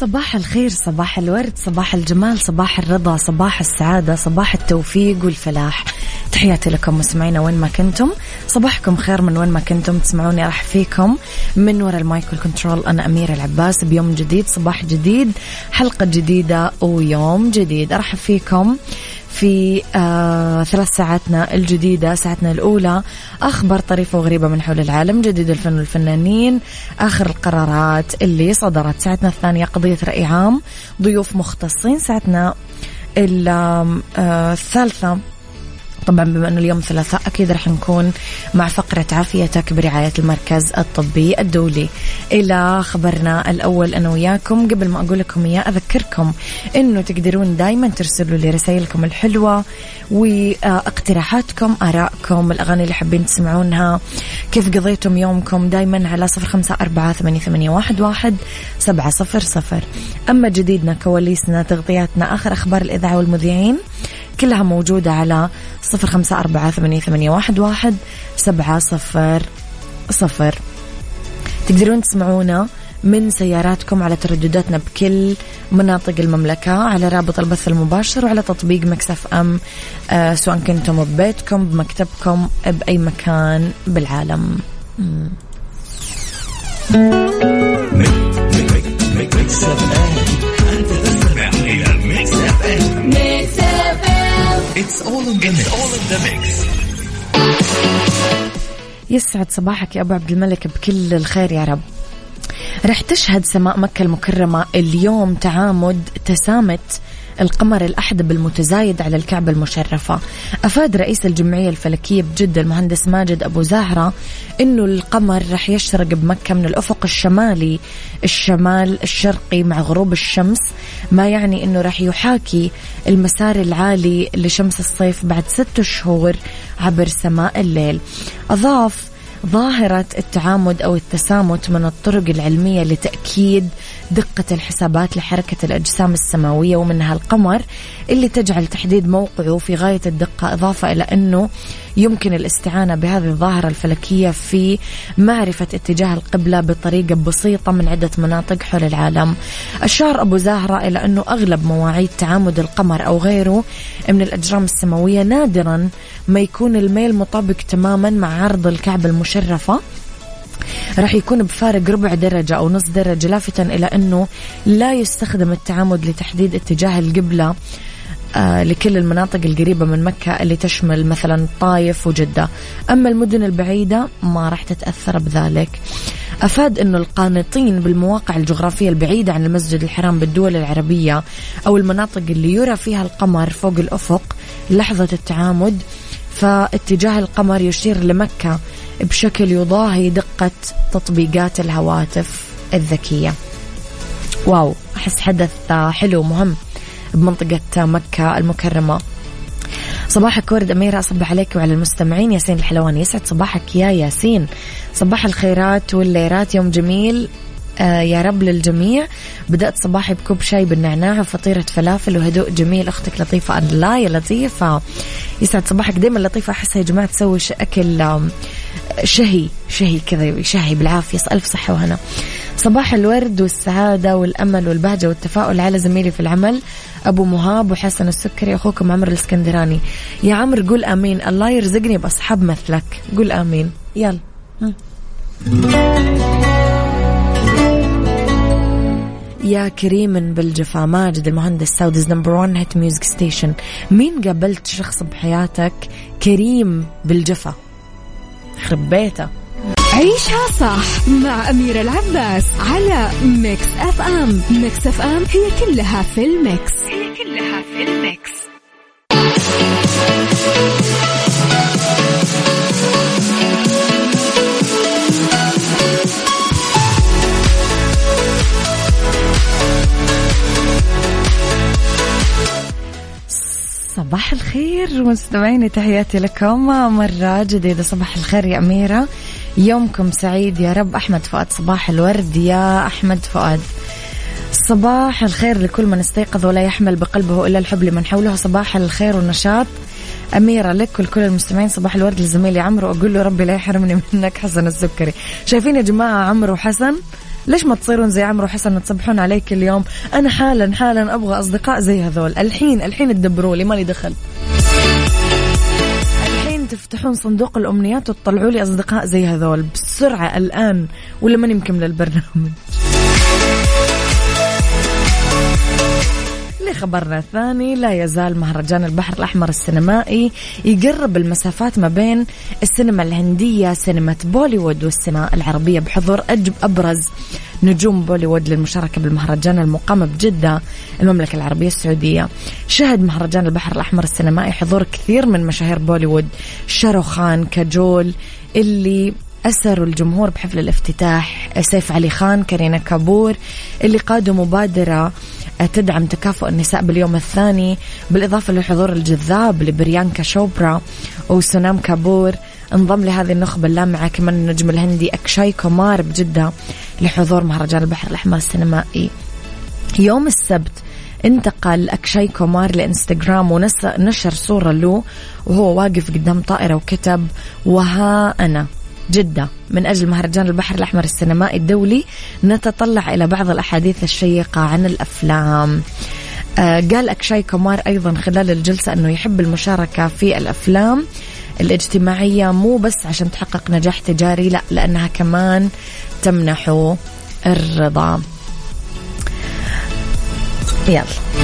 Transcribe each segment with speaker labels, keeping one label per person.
Speaker 1: صباح الخير صباح الورد صباح الجمال صباح الرضا صباح السعادة صباح التوفيق والفلاح. تحياتي لكم مستمعينا وين ما كنتم. صباحكم خير من وين ما كنتم. تسمعوني أرحب فيكم. من وراء ال mic وال control أنا أميرة العباس. بيوم جديد صباح جديد حلقة جديدة ويوم جديد. أرحب فيكم. في آه ثلاث ساعاتنا الجديدة ساعتنا الأولى. أخبار طريفة وغريبة من حول العالم جديد الفن والفنانين آخر القرارات اللي صدرت. ساعتنا الثانية قضية رأي عام ضيوف مختصين. ساعتنا آه، الثالثة طبعا بما أنه اليوم ثلاثاء أكيد راح نكون مع فقرة عافيتك برعاية المركز الطبي الدولي. إلى خبرنا الأول أنا وياكم قبل ما أقول لكم إياه أذكركم إنه تقدرون دائما ترسلوا لي رسائلكم الحلوة واقتراحاتكم آرائكم الأغاني اللي حابين تسمعونها كيف قضيتم يومكم دائما على صفر أربعة ثمانية, ثمانية واحد, سبعة صفر صفر. أما جديدنا كواليسنا تغطياتنا آخر أخبار الإذاعة والمذيعين كلها موجودة على صفر خمسة أربعة ثمانية, واحد سبعة صفر صفر تقدرون تسمعونا من سياراتكم على تردداتنا بكل مناطق المملكة على رابط البث المباشر وعلى تطبيق مكسف أم آه سواء كنتم ببيتكم بمكتبكم بأي مكان بالعالم مم. It's all in the mix. all in the mix. يسعد صباحك يا أبو عبد الملك بكل الخير يا رب. رح تشهد سماء مكة المكرمة اليوم تعامد تسامت القمر الأحدب المتزايد على الكعبة المشرفة. أفاد رئيس الجمعية الفلكية بجدة المهندس ماجد أبو زهرة أنه القمر رح يشرق بمكة من الأفق الشمالي الشمال الشرقي مع غروب الشمس. ما يعني أنه رح يحاكي المسار العالي لشمس الصيف بعد ست شهور عبر سماء الليل. أضاف ظاهرة التعامد أو التسامت من الطرق العلمية لتأكيد دقة الحسابات لحركة الأجسام السماوية ومنها القمر اللي تجعل تحديد موقعه في غاية الدقة إضافة إلى أنه يمكن الاستعانة بهذه الظاهرة الفلكية في معرفة اتجاه القبلة بطريقة بسيطة من عدة مناطق حول العالم. أشار أبو زاهرة إلى أنه أغلب مواعيد تعامد القمر أو غيره من الأجرام السماوية نادرا ما يكون الميل مطابق تماما مع عرض الكعبة المشرفة. راح يكون بفارق ربع درجة أو نص درجة لافتا إلى أنه لا يستخدم التعامد لتحديد اتجاه القبلة آه لكل المناطق القريبة من مكة اللي تشمل مثلا طايف وجدة. أما المدن البعيدة ما راح تتأثر بذلك. أفاد أنه القانطين بالمواقع الجغرافية البعيدة عن المسجد الحرام بالدول العربية أو المناطق اللي يرى فيها القمر فوق الأفق لحظة التعامد فاتجاه القمر يشير لمكة. بشكل يضاهي دقة تطبيقات الهواتف الذكية. واو أحس حدث حلو مهم بمنطقة مكة المكرمة. صباحك ورد أميرة أصبح عليك وعلى المستمعين. ياسين الحلواني يسعد صباحك يا ياسين. صباح الخيرات والليرات يوم جميل. يا رب للجميع. بدأت صباحي بكوب شاي بالنعناع وفطيرة فلافل وهدوء جميل. أختك لطيفة الله يا لطيفة. يسعد صباحك دايما لطيفة. أحسها يا جماعة تسوي أكل شهي شهي كذا شهي بالعافية. ألف صحة وهنا. صباح الورد والسعادة والأمل والبهجة والتفاؤل على زميلي في العمل أبو مهاب وحسن السكري. أخوكم عمرو الإسكندراني. يا عمرو قول آمين. الله يرزقني بأصحاب مثلك. قول آمين. يلا. يا كريم بالجفا. ماجد المهندس Saudi's number 1 hit music station مين قابلت شخص بحياتك كريم بالجفا؟ خرب بيته
Speaker 2: عيشها صح مع أميرة العباس على Mix FM Mix FM هي كلها في ال mix. هي كلها في ال mix.
Speaker 1: صباح الخير مستمعيني تحياتي لكم. مرة جديدة صباح الخير يا أميرة. يومكم سعيد يا رب. أحمد فؤاد صباح الورد يا أحمد فؤاد. صباح الخير لكل من استيقظ ولا يحمل بقلبه إلا الحب لمن حوله. صباح الخير والنشاط. أميرة لك ولكل المستمعين صباح الورد لزميلي عمرو. أقول له ربي لا يحرمني منك حسن السكري. شايفين يا جماعة عمرو وحسن؟ ليش ما تصيرون زي عمرو حسن تصبحون علي كل يوم أنا حالا حالا أبغى أصدقاء زي هذول. الحين الحين تدبروا لي مالي دخل. الحين تفتحون صندوق الأمنيات وتطلعوا لي أصدقاء زي هذول بسرعة الآن ولا ماني مكملة البرنامج. لخبرنا الثاني لا يزال مهرجان البحر الأحمر السينمائي يقرب المسافات ما بين السينما الهندية سينما بوليوود والسينما العربية بحضور أبرز نجوم بوليوود للمشاركة بالمهرجان المقام بجدة المملكة العربية السعودية. شهد مهرجان البحر الأحمر السينمائي حضور كثير من مشاهير بوليوود شاروخان كاجول اللي أسروا الجمهور بحفل الافتتاح سيف علي خان كارينا كابور اللي قادوا مبادرة تدعم تكافؤ النساء باليوم الثاني بالإضافة للحضور الجذاب لبريانكا شوبرا وسونام كابور. انضم لهذه النخبة اللامعة كمان النجم الهندي أكشاي كومار بجدة لحضور مهرجان البحر الأحمر السينمائي. يوم السبت انتقل أكشاي كومار لإنستغرام ونشر صورة له وهو واقف قدام طائرة وكتب وها أنا جدة. من أجل مهرجان البحر الأحمر السينمائي الدولي نتطلع إلى بعض الأحاديث الشيقة عن الأفلام. آه قال أكشاي كومار أيضا خلال الجلسة أنه يحب المشاركة في الأفلام الاجتماعية مو بس عشان تحقق نجاح تجاري لا لأنها كمان تمنحه الرضا. يلا.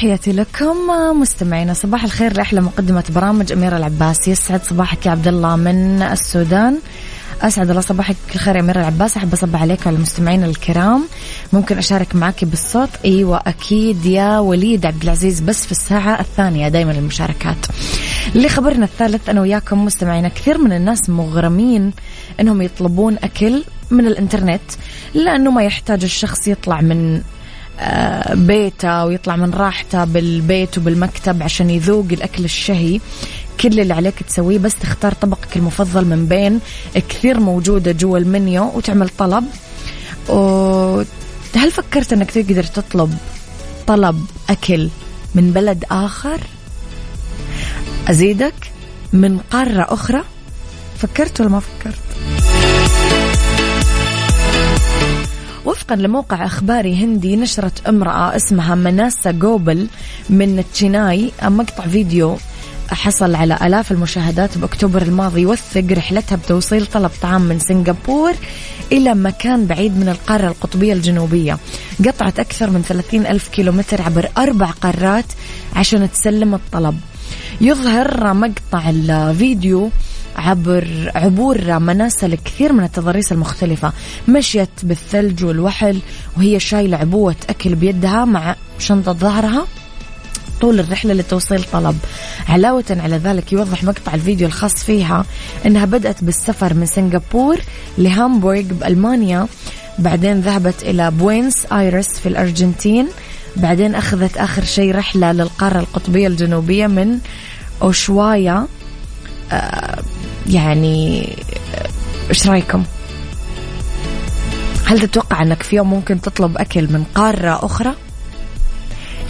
Speaker 1: تحياتي لكم مستمعينا صباح الخير لأحلى مقدمة برامج أميرة العباس. يسعد صباحك يا عبد الله من السودان. أسعد الله صباحك الخير يا أميرة العباس. أحب اصبح عليك وعلى المستمعين الكرام. ممكن أشارك معك بالصوت. أيوه أكيد يا وليد عبد العزيز بس في الساعة الثانية دائما المشاركات لخبرنا الثالث أنا وياكم مستمعينا كثير من الناس مغرمين إنهم يطلبون أكل من الإنترنت لأنه ما يحتاج الشخص يطلع من بيته ويطلع من راحته بالبيت وبالمكتب عشان يذوق الأكل الشهي. كل اللي عليك تسويه بس تختار طبقك المفضل من بين. كثير موجودة جوا المنيو وتعمل طلب. هل فكرت إنك تقدر تطلب طلب أكل من بلد آخر؟ أزيدك من قارة أخرى؟ فكرت ولا ما فكرت؟ وفقا لموقع اخباري هندي نشرت امرأة اسمها مناسا جوبل من تشيناي مقطع فيديو حصل على آلاف المشاهدات بأكتوبر الماضي يوثق رحلتها بتوصيل طلب طعام من سنغافور إلى مكان بعيد من القارة القطبية الجنوبية. قطعت أكثر من 30 ألف كيلومتر عبر أربع قارات عشان تسلم الطلب. يظهر مقطع الفيديو عبر عبور مناسة لكثير من التضاريس المختلفة. مشيت بالثلج والوحل وهي شايلة عبوة أكل بيدها مع شنطة ظهرها. طول الرحلة لتوصيل طلب. علاوة على ذلك يوضح مقطع الفيديو الخاص فيها أنها بدأت بالسفر من سنغافور لهامبورغ بألمانيا. بعدين ذهبت إلى بوينس آيرس في الأرجنتين. بعدين أخذت آخر شيء رحلة للقارة القطبية الجنوبية من أوشوايا. آه يعني إيش رأيكم؟ هل تتوقع أنك في يوم ممكن تطلب أكل من قارة أخرى؟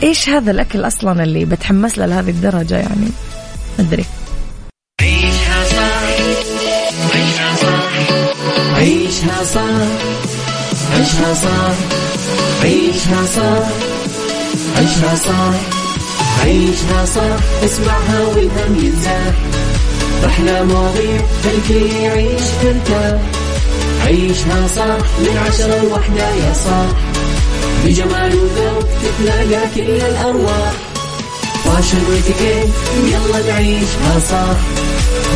Speaker 1: إيش هذا الأكل أصلا اللي بتحمس له لهذه الدرجة يعني؟ أدري
Speaker 3: عيشها صح عيشها صح عيشها صح عيشها صح عيشها صح عيشها صح عيشها صح اسمعها والهم ينزاح أحلى مواضيع خلي يعيش ترتاح عيشها صح من عشرة لوحدة يا صاح بجمال وذوق تتلاقى كل الأرواح. فاشل واتيكيت يلا نعيشها صح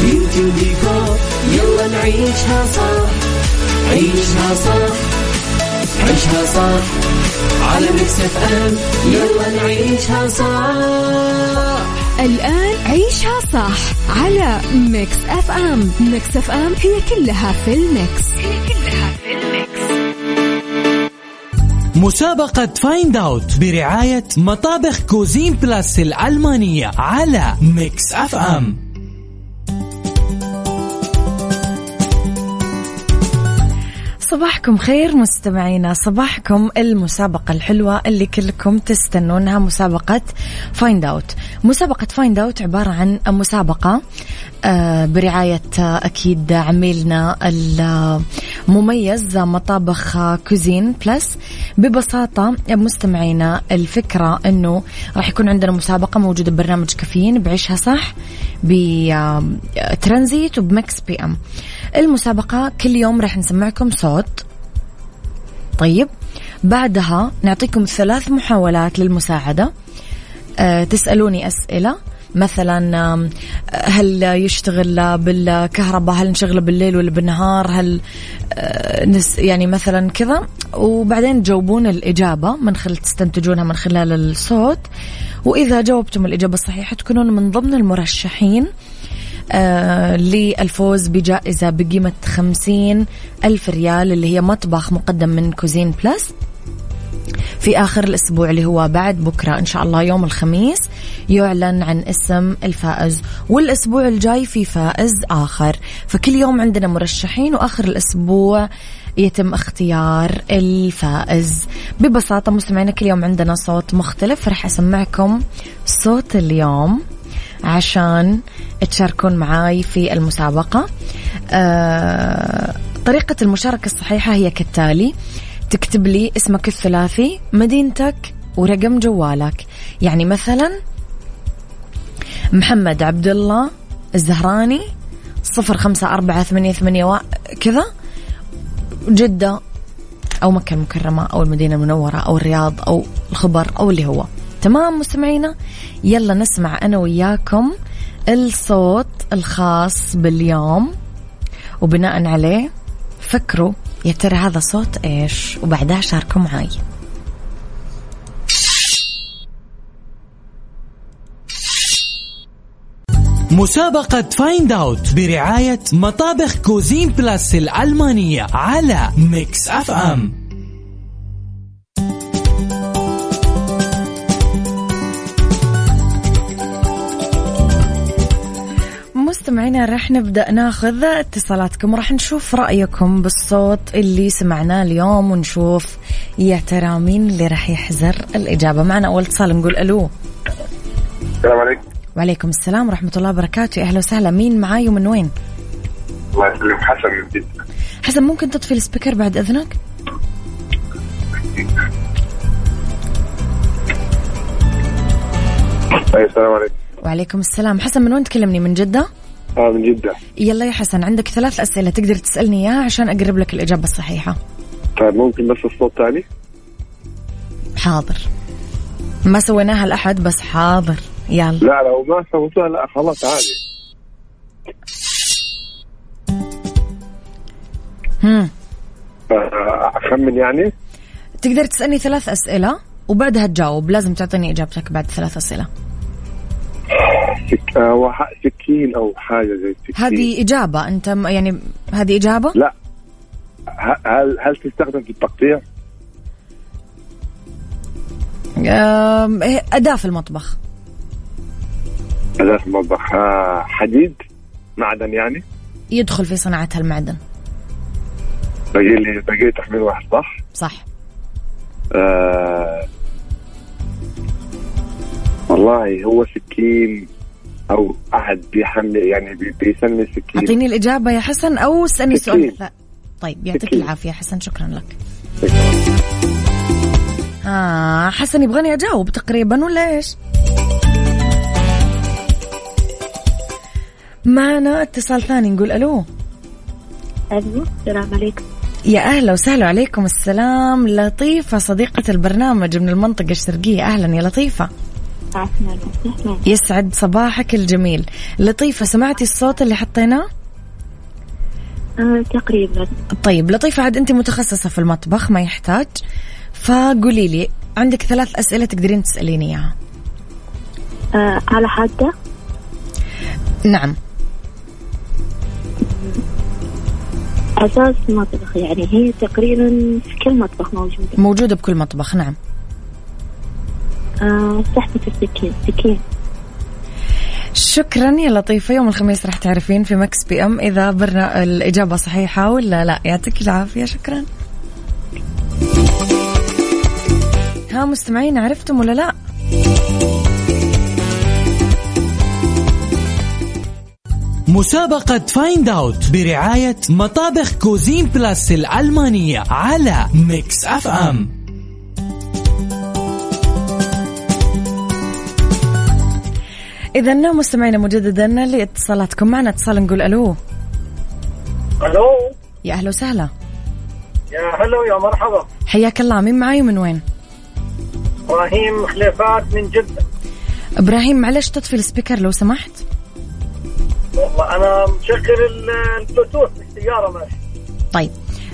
Speaker 3: بيوتي وديكور يلا نعيشها صح عيشها صح عيشها صح على ميكس اف ام يلا نعيشها صح
Speaker 2: الآن عيشها صح على Mix FM. Mix FM هي كلها في ال mix. هي كلها في ال mix.
Speaker 4: مسابقة Find Out برعاية مطابخ Cuisine Plus الألمانية على Mix FM.
Speaker 1: صباحكم خير مستمعينا صباحكم المسابقة الحلوة اللي كلكم تستنونها مسابقة Find Out مسابقة Find Out عبارة عن مسابقة آه، برعاية أكيد عميلنا المميز مطابخ Cuisine Plus ببساطة مستمعينا الفكرة أنه راح يكون عندنا مسابقة موجودة ببرنامج كافيين بعيشها صح ب Transit وب Mix PM. المسابقة كل يوم راح نسمعكم صوت. طيب بعدها نعطيكم ثلاث محاولات للمساعدة. أه تسألوني أسئلة. مثلا آم، هل يشتغل بالكهرباء؟ هل نشغله بالليل ولا بالنهار؟ هل آه، نس يعني مثلا كذا. وبعدين تجاوبون الإجابة من خلال تستنتجونها من خلال الصوت. وإذا جاوبتم الإجابة الصحيحة تكونون من ضمن المرشحين آه للفوز بجائزة بقيمة خمسين ألف ريال اللي هي مطبخ مقدم من Cuisine Plus. في آخر الأسبوع اللي هو بعد بكرة إن شاء الله يوم الخميس يعلن عن اسم الفائز والأسبوع الجاي في فائز آخر. فكل يوم عندنا مرشحين وآخر الأسبوع يتم اختيار الفائز. ببساطة مستمعينا كل يوم عندنا صوت مختلف رح أسمعكم صوت اليوم. عشان تشاركون معاي في المسابقة. آه طريقة المشاركة الصحيحة هي كالتالي تكتب لي اسمك الثلاثي مدينتك ورقم جوالك. يعني مثلا محمد عبد الله الزهراني صفر خمسة أربعة ثمانية ثمانية وا- كذا. جدة أو مكة المكرمة أو المدينة المنورة أو الرياض أو الخبر أو اللي هو. تمام مستمعينا؟ يلا نسمع أنا وياكم الصوت الخاص باليوم. وبناء عليه فكروا يا ترى هذا صوت إيش؟ وبعدها شاركوا معاي.
Speaker 4: مسابقة Find Out برعاية مطابخ Cuisine Plus الألمانية على Mix FM
Speaker 1: مستمعينا رح نبدأ ناخذ اتصالاتكم راح نشوف رأيكم بالصوت اللي سمعناه اليوم ونشوف يا ترى مين اللي راح يحزر الإجابة. معنا أول اتصال نقول ألو.
Speaker 5: السلام عليكم.
Speaker 1: وعليكم السلام ورحمة الله وبركاته. أهلا وسهلا. مين معاي ومن وين؟
Speaker 5: الله يسلمك. حسن من جدة.
Speaker 1: حسن ممكن تطفي السبيكر بعد إذنك؟
Speaker 5: أي السلام عليكم.
Speaker 1: وعليكم السلام. حسن من وين تكلمني؟ من جدة؟
Speaker 5: آه من جدة
Speaker 1: يلا يا حسن عندك ثلاث أسئلة تقدر تسألني إياها عشان أقرب لك الإجابة الصحيحة.
Speaker 5: طيب ممكن بس الصوت تاني
Speaker 1: حاضر. ما سويناها الأحد بس حاضر. يلا.
Speaker 5: لا لو ما سويتوها لا خلاص عادي.
Speaker 1: هم.
Speaker 5: آه، أخمن يعني؟
Speaker 1: تقدر تسألني ثلاث أسئلة وبعدها تجاوب. لازم تعطيني إجابتك بعد ثلاث أسئلة.
Speaker 5: سك... آه،. سكين أو حاجة زي سكين.
Speaker 1: هذه إجابة. أنت م- يعني هذه إجابة؟
Speaker 5: لا. هل هل تستخدم في التقطيع؟
Speaker 1: إيه، أداة في المطبخ.
Speaker 5: أداة في المطبخ. آه حديد؟ معدن يعني؟
Speaker 1: يدخل في صناعة المعدن.
Speaker 5: باقي لي باقي لي تخمين واحد صح؟
Speaker 1: صح.
Speaker 5: آه والله هو سكين. أو أحد بيحمل يعني بي- بيسمي سكين.
Speaker 1: أعطيني الإجابة يا حسن أو اسألني
Speaker 5: سكين.
Speaker 1: سؤال لا. طيب يعطيك
Speaker 5: سكين.
Speaker 1: العافية حسن. شكرا لك. آه حسن يبغاني أجاوب تقريبا ولا إيش؟ معنا اتصال ثاني نقول ألو.
Speaker 6: ألو السلام عليكم.
Speaker 1: يا أهلا وسهلا عليكم السلام. لطيفة صديقة البرنامج من المنطقة الشرقية. أهلا يا لطيفة.
Speaker 6: وسهلا
Speaker 1: يسعد صباحك الجميل. لطيفة سمعتي الصوت اللي حطيناه؟
Speaker 6: آه تقريبا.
Speaker 1: طيب لطيفة عاد أنت متخصصة في المطبخ ما يحتاج. فقولي لي عندك ثلاث أسئلة تقدرين تسأليني إياها.
Speaker 6: آه على حادة؟
Speaker 1: نعم.
Speaker 6: أساس مطبخ يعني هي تقريبا في كل مطبخ موجودة.
Speaker 1: موجودة بكل مطبخ نعم.
Speaker 6: سحبة السكين سكين.
Speaker 1: شكرا يا لطيفة. يوم الخميس راح تعرفين في مكس بي أم إذا برنا الإجابة صحيحة ولا لا. يعطيك العافية. شكرا. ها مستمعين عرفتم ولا لا؟
Speaker 4: مسابقة find out برعاية مطابخ كوزين بلاس الألمانية على Mix FM.
Speaker 1: إذا مستمعينا مجددا لاتصالاتكم معنا. اتصال نقول ألو.
Speaker 7: ألو.
Speaker 1: يا أهلا وسهلا.
Speaker 7: يا هلو يا مرحبا.
Speaker 1: حياك الله. مين معاي ومن وين؟
Speaker 7: إبراهيم خليفات من جدة.
Speaker 1: إبراهيم معلش تطفي ال speaker لو سمحت.
Speaker 7: والله أنا مشغل ال- البلوتوث بالسيارة ماشي
Speaker 1: طيب.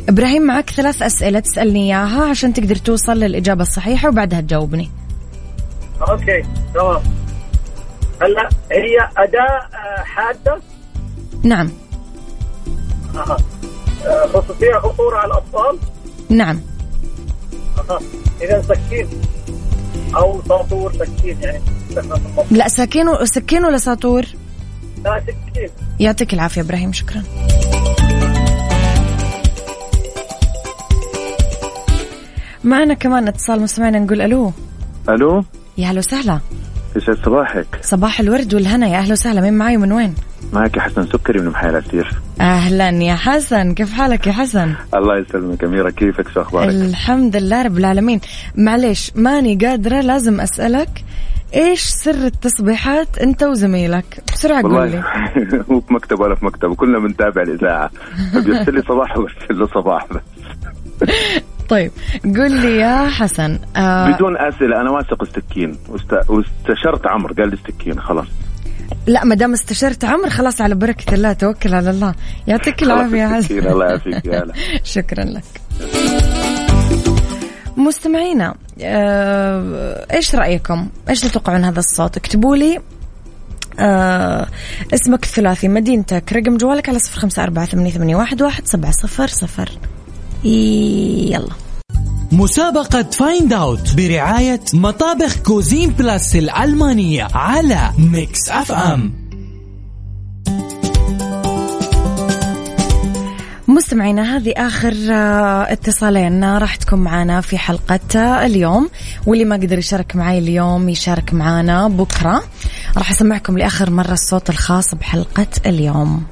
Speaker 1: إبراهيم معك ثلاث أسئلة تسألني إياها عشان تقدر توصل للإجابة الصحيحة وبعدها تجاوبني.
Speaker 7: okay تمام. هلا هي أداة آه، حادة؟
Speaker 1: نعم.
Speaker 7: أها. فيها خطوره على الأطفال؟
Speaker 1: نعم.
Speaker 7: أها. إذا سكين أو ساطور سكين يعني.
Speaker 1: لا سكين و... سكين ولا ساطور؟
Speaker 7: لا سكين.
Speaker 1: يعطيك العافية إبراهيم شكرا. معنا كمان اتصال مستمعنا نقول ألو.
Speaker 5: ألو؟
Speaker 1: يا هلا وسهلا.
Speaker 5: يسعد صباحك.
Speaker 1: صباح الورد والهنا يا أهلا وسهلا. مين معاي ومن وين؟
Speaker 5: معك حسن سكري من محل الأسير
Speaker 1: أهلا يا حسن. كيف حالك يا حسن؟
Speaker 5: الله يسلمك أميرة. كيفك؟ شو أخبارك؟
Speaker 1: الحمد لله رب العالمين. معليش ماني قادرة لازم أسألك إيش سر التصبيحات أنت وزميلك؟ بسرعة قول لي.
Speaker 5: مو في مكتب ولا في مكتب كلنا بنتابع الإذاعة. فبيرسل لي صباح وبرسل له صباح بس.
Speaker 1: طيب قول لي يا حسن آه
Speaker 5: بدون أسئلة أنا واثق السكين واست- واستشرت عمرو قال لي السكين خلاص.
Speaker 1: لا ما دام استشرت عمرو خلاص على بركة الله توكل على الله. يعطيك
Speaker 5: خلاص
Speaker 1: حسن.
Speaker 5: الله يعافيك يا
Speaker 1: شكرا لك. مستمعينا آه، إيش رأيكم؟ إيش تتوقعون هذا الصوت؟ اكتبوا لي آه اسمك الثلاثي مدينتك رقم جوالك على صفر خمسة أربعة ثمانية ثمانية واحد واحد سبعة صفر صفر. يلا.
Speaker 4: مسابقة فايند اوت برعاية مطابخ كوزين بلاس الألمانية على ميكس اف ام
Speaker 1: مستمعينا هذه آخر آه، اتصالين. راح تكون معنا في حلقة آه، اليوم. واللي ما قدر يشارك معي اليوم يشارك معنا بكرة. راح أسمعكم لآخر مرة الصوت الخاص بحلقة اليوم.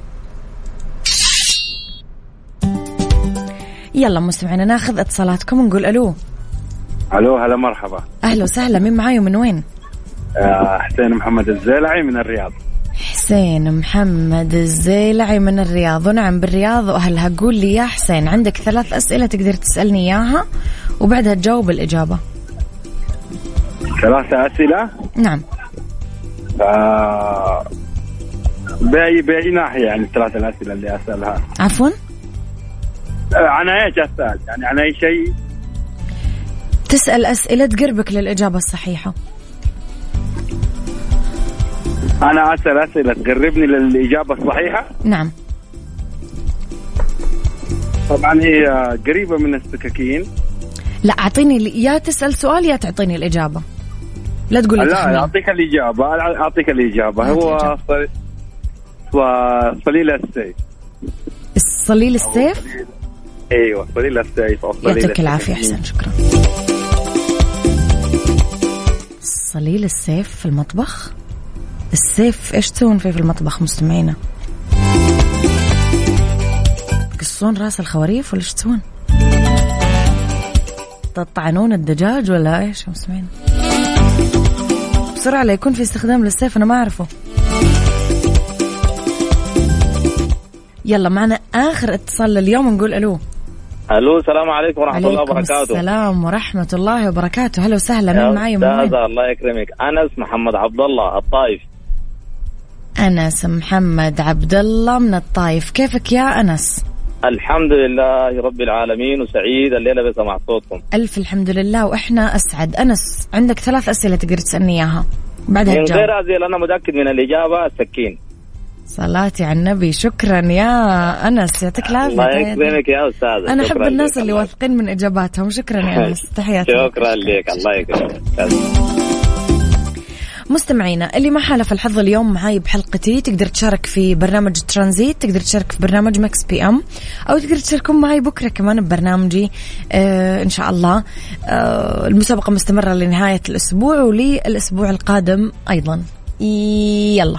Speaker 1: يلا مستمعينا ناخذ اتصالاتكم ونقول ألو.
Speaker 5: ألو هلا مرحبا.
Speaker 1: أهلا وسهلا مين معاي ومن وين؟
Speaker 5: آه، حسين محمد الزيلعي من الرياض.
Speaker 1: حسين محمد الزيلعي من الرياض. ونعم بالرياض وأهلها قول لي يا حسين عندك ثلاث أسئلة تقدر تسألني إياها وبعدها تجاوب الإجابة.
Speaker 5: ثلاثة أسئلة؟
Speaker 1: نعم.
Speaker 5: آه، بأي بأي ناحية يعني الثلاثة الأسئلة اللي أسألها؟
Speaker 1: عفوا؟
Speaker 5: عن إيش أسأل؟ يعني عن أي شيء؟
Speaker 1: تسأل أسئلة تقربك للإجابة الصحيحة.
Speaker 5: أنا أسأل أسئلة تقربني للإجابة الصحيحة؟
Speaker 1: نعم.
Speaker 5: طبعا هي قريبة من السكاكين.
Speaker 1: لا أعطيني يا تسأل سؤال يا تعطيني الإجابة. لا تقول لي
Speaker 5: لا. أعطيك الإجابة أعطيك
Speaker 1: الإجابة.
Speaker 5: هو
Speaker 1: الإجابة.
Speaker 5: صل- وصليل السيف.
Speaker 1: الصليل السيف؟
Speaker 5: أيوه صليل السيف أو
Speaker 1: يعطيك. العافية أحسن شكرا. صليل السيف في المطبخ؟ السيف إيش تسوون فيه في المطبخ مستمعينا؟ تقصون رأس الخواريف ولا إيش تسوون؟ تطعنون الدجاج ولا إيش مستمعين بسرعة لا يكون في استخدام للسيف أنا ما أعرفه. يلا معنا آخر اتصال لليوم نقول ألو.
Speaker 8: ألو السلام عليكم ورحمة الله وبركاته.
Speaker 1: السلام ورحمة الله وبركاته. هلا وسهلا من معي؟ ومن
Speaker 8: الله يكرمك. أنس محمد عبد الله الطايف.
Speaker 1: أنس محمد عبد الله من الطايف. كيفك يا أنس؟
Speaker 8: الحمد لله رب العالمين وسعيد. الليلة بسمع صوتكم.
Speaker 1: ألف الحمد لله وإحنا أسعد. أنس عندك ثلاث أسئلة تقدر تسألني إياها. بعدها
Speaker 8: من غير هذه أنا متأكد من الإجابة. السكين.
Speaker 1: صلاتي على النبي. شكرا يا أنس. يعطيك العافية.
Speaker 8: الله يكرمك يا أستاذ
Speaker 1: أنا أحب الناس اللي واثقين من إجاباتهم. شكرا يا أنس. تحياتي.
Speaker 8: شكرا لك. الله يكرمك
Speaker 1: مستمعينا اللي ما حالف الحظ اليوم معاي بحلقتي تقدر تشارك في برنامج ترانزيت تقدر تشارك في برنامج Mix PM أو تقدر تشاركون معي بكرة كمان ببرنامجي آه إن شاء الله. آه المسابقة مستمرة لنهاية الأسبوع وللأسبوع القادم أيضا. يلا.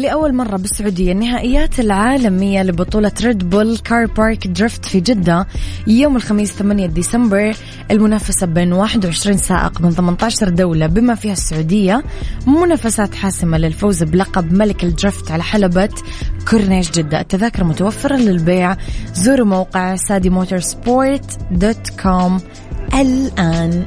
Speaker 1: لأول مرة بالسعودية النهائيات العالمية لبطولة Red Bull Car Park Drift في جدة يوم الخميس 8 ديسمبر. المنافسة بين 21 سائق من 18 دولة بما فيها السعودية. منافسات حاسمة للفوز بلقب ملك ال drift على حلبة كورنيش جدة. التذاكر متوفرة للبيع. زوروا موقع Saudi motorsport dot com. الآن.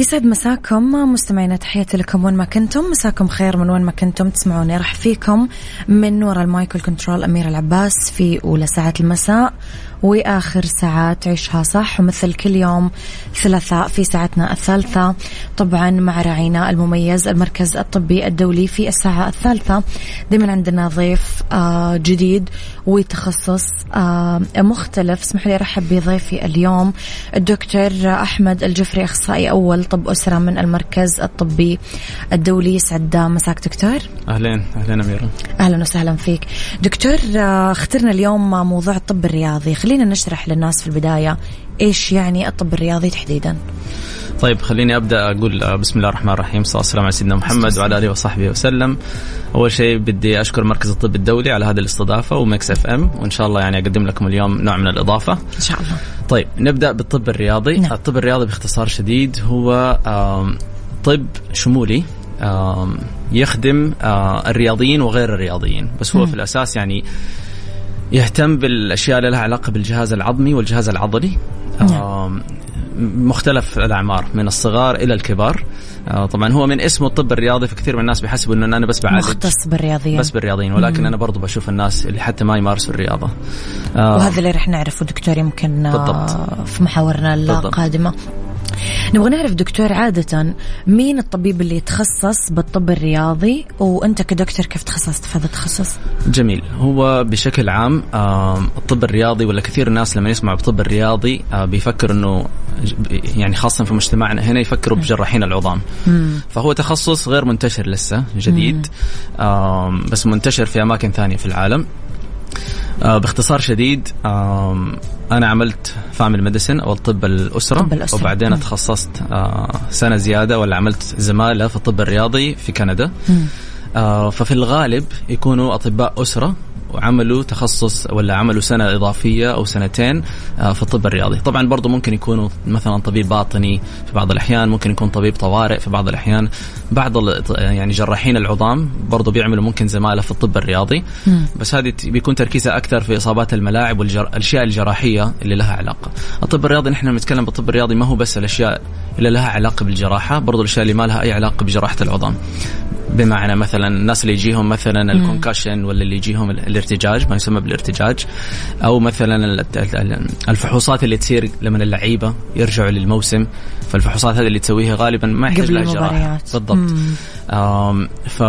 Speaker 1: يسعد مساكم مستمعينا تحياتي لكم وين ما كنتم. مساكم خير من وين ما كنتم. تسمعوني ارحب فيكم من وراء ال mic وال control أميرة العباس في أولى ساعات المساء وآخر ساعات عيشها صح ومثل كل يوم ثلاثاء في ساعتنا الثالثة. طبعا مع راعينا المميز المركز الطبي الدولي في الساعة الثالثة. دائما عندنا ضيف جديد وتخصص آه مختلف. اسمح لي أرحب بضيفي اليوم الدكتور أحمد الجفري أخصائي أول طب أسرة من المركز الطبي الدولي. يسعد مساك دكتور.
Speaker 9: أهلين أهلين أميرة.
Speaker 1: أهلا وسهلا فيك. دكتور آه، اخترنا اليوم موضوع الطب الرياضي. خلينا نشرح للناس في البداية إيش يعني الطب الرياضي تحديدا.
Speaker 9: طيب خليني أبدأ أقول آه، بسم الله الرحمن الرحيم. الصلاة والسلام على سيدنا محمد وعلى آله وصحبه وسلم. أول شيء بدي أشكر مركز الطب الدولي على هذه الاستضافة و Mix FM وإن شاء الله يعني أقدم لكم اليوم نوع من الإضافة.
Speaker 1: إن شاء الله.
Speaker 9: طيب نبدأ بالطب الرياضي.
Speaker 1: نعم.
Speaker 9: الطب الرياضي باختصار شديد هو طب شمولي يخدم آه، الرياضيين وغير الرياضيين. بس هو
Speaker 1: مم.
Speaker 9: في الأساس يعني يهتم بالأشياء اللي لها علاقة بالجهاز العظمي والجهاز العضلي. آم، مختلف الأعمار من الصغار إلى الكبار آه، طبعا هو من اسمه الطب الرياضي فكثير من الناس بيحسبوا إنه أنا بس بعالج
Speaker 1: مختص بالرياضيين
Speaker 9: بس بالرياضيين ولكن
Speaker 1: مم.
Speaker 9: أنا برضو بشوف الناس اللي حتى ما يمارسوا الرياضة آه،
Speaker 1: وهذا اللي رح نعرفه دكتور يمكن آه،
Speaker 9: بالضبط.
Speaker 1: في محاورنا
Speaker 9: بالضبط.
Speaker 1: نبغى نعرف دكتور عادة مين الطبيب اللي يتخصص بالطب الرياضي؟ وأنت كدكتور كيف تخصصت في هذا التخصص؟
Speaker 9: جميل. هو بشكل عام الطب الرياضي ولا كثير الناس لما يسمعوا بالطب الرياضي آه، بيفكر إنه يعني خاصة في مجتمعنا هنا يفكروا بجراحين العظام.
Speaker 1: مم.
Speaker 9: فهو تخصص غير منتشر لسه جديد. بس منتشر في أماكن ثانية في العالم. باختصار شديد أنا عملت family medicine أو الطب الأسرة,
Speaker 1: طب الأسرة.
Speaker 9: وبعدين
Speaker 1: مم.
Speaker 9: تخصصت آه، سنة زيادة ولا عملت زمالة في الطب الرياضي في كندا
Speaker 1: مم.
Speaker 9: آه، ففي الغالب يكونوا أطباء أسرة وعملوا تخصص ولا عملوا سنة إضافية أو سنتين آه، في الطب الرياضي. طبعا برضو ممكن يكونوا مثلا طبيب باطني في بعض الأحيان ممكن يكون طبيب طوارئ في بعض الأحيان. بعض يعني جراحين العظام برضو بيعملوا ممكن زمالة في الطب الرياضي. بس هذه بيكون تركيزها أكثر في إصابات الملاعب والاشياء الجراحية اللي لها علاقة. الطب الرياضي نحن بنتكلم بالطب الرياضي ما هو بس الأشياء اللي لها علاقة بالجراحة برضو الأشياء اللي ما لها أي علاقة بجراحة العظام. بمعنى مثلا الناس اللي يجيهم مثلا الكونكشن ولا اللي يجيهم ال- الارتجاج ما يسمى بالارتجاج أو مثلا ال- ال- الفحوصات اللي تصير لما اللعيبة يرجعوا للموسم. فالفحوصات هذه اللي تسويها غالبا ما يحتاج لها جراحه. بالضبط. ف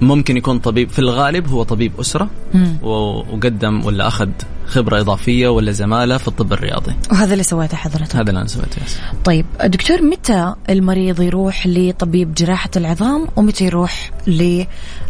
Speaker 9: ممكن يكون طبيب في الغالب هو طبيب أسرة.
Speaker 1: مم.
Speaker 9: وقدم ولا أخذ خبرة إضافية ولا زمالة في الطب الرياضي
Speaker 1: وهذا اللي سويته حضرتك
Speaker 9: هذا اللي أنا سويته يس.
Speaker 1: طيب دكتور متى المريض يروح لطبيب جراحة العظام ومتى يروح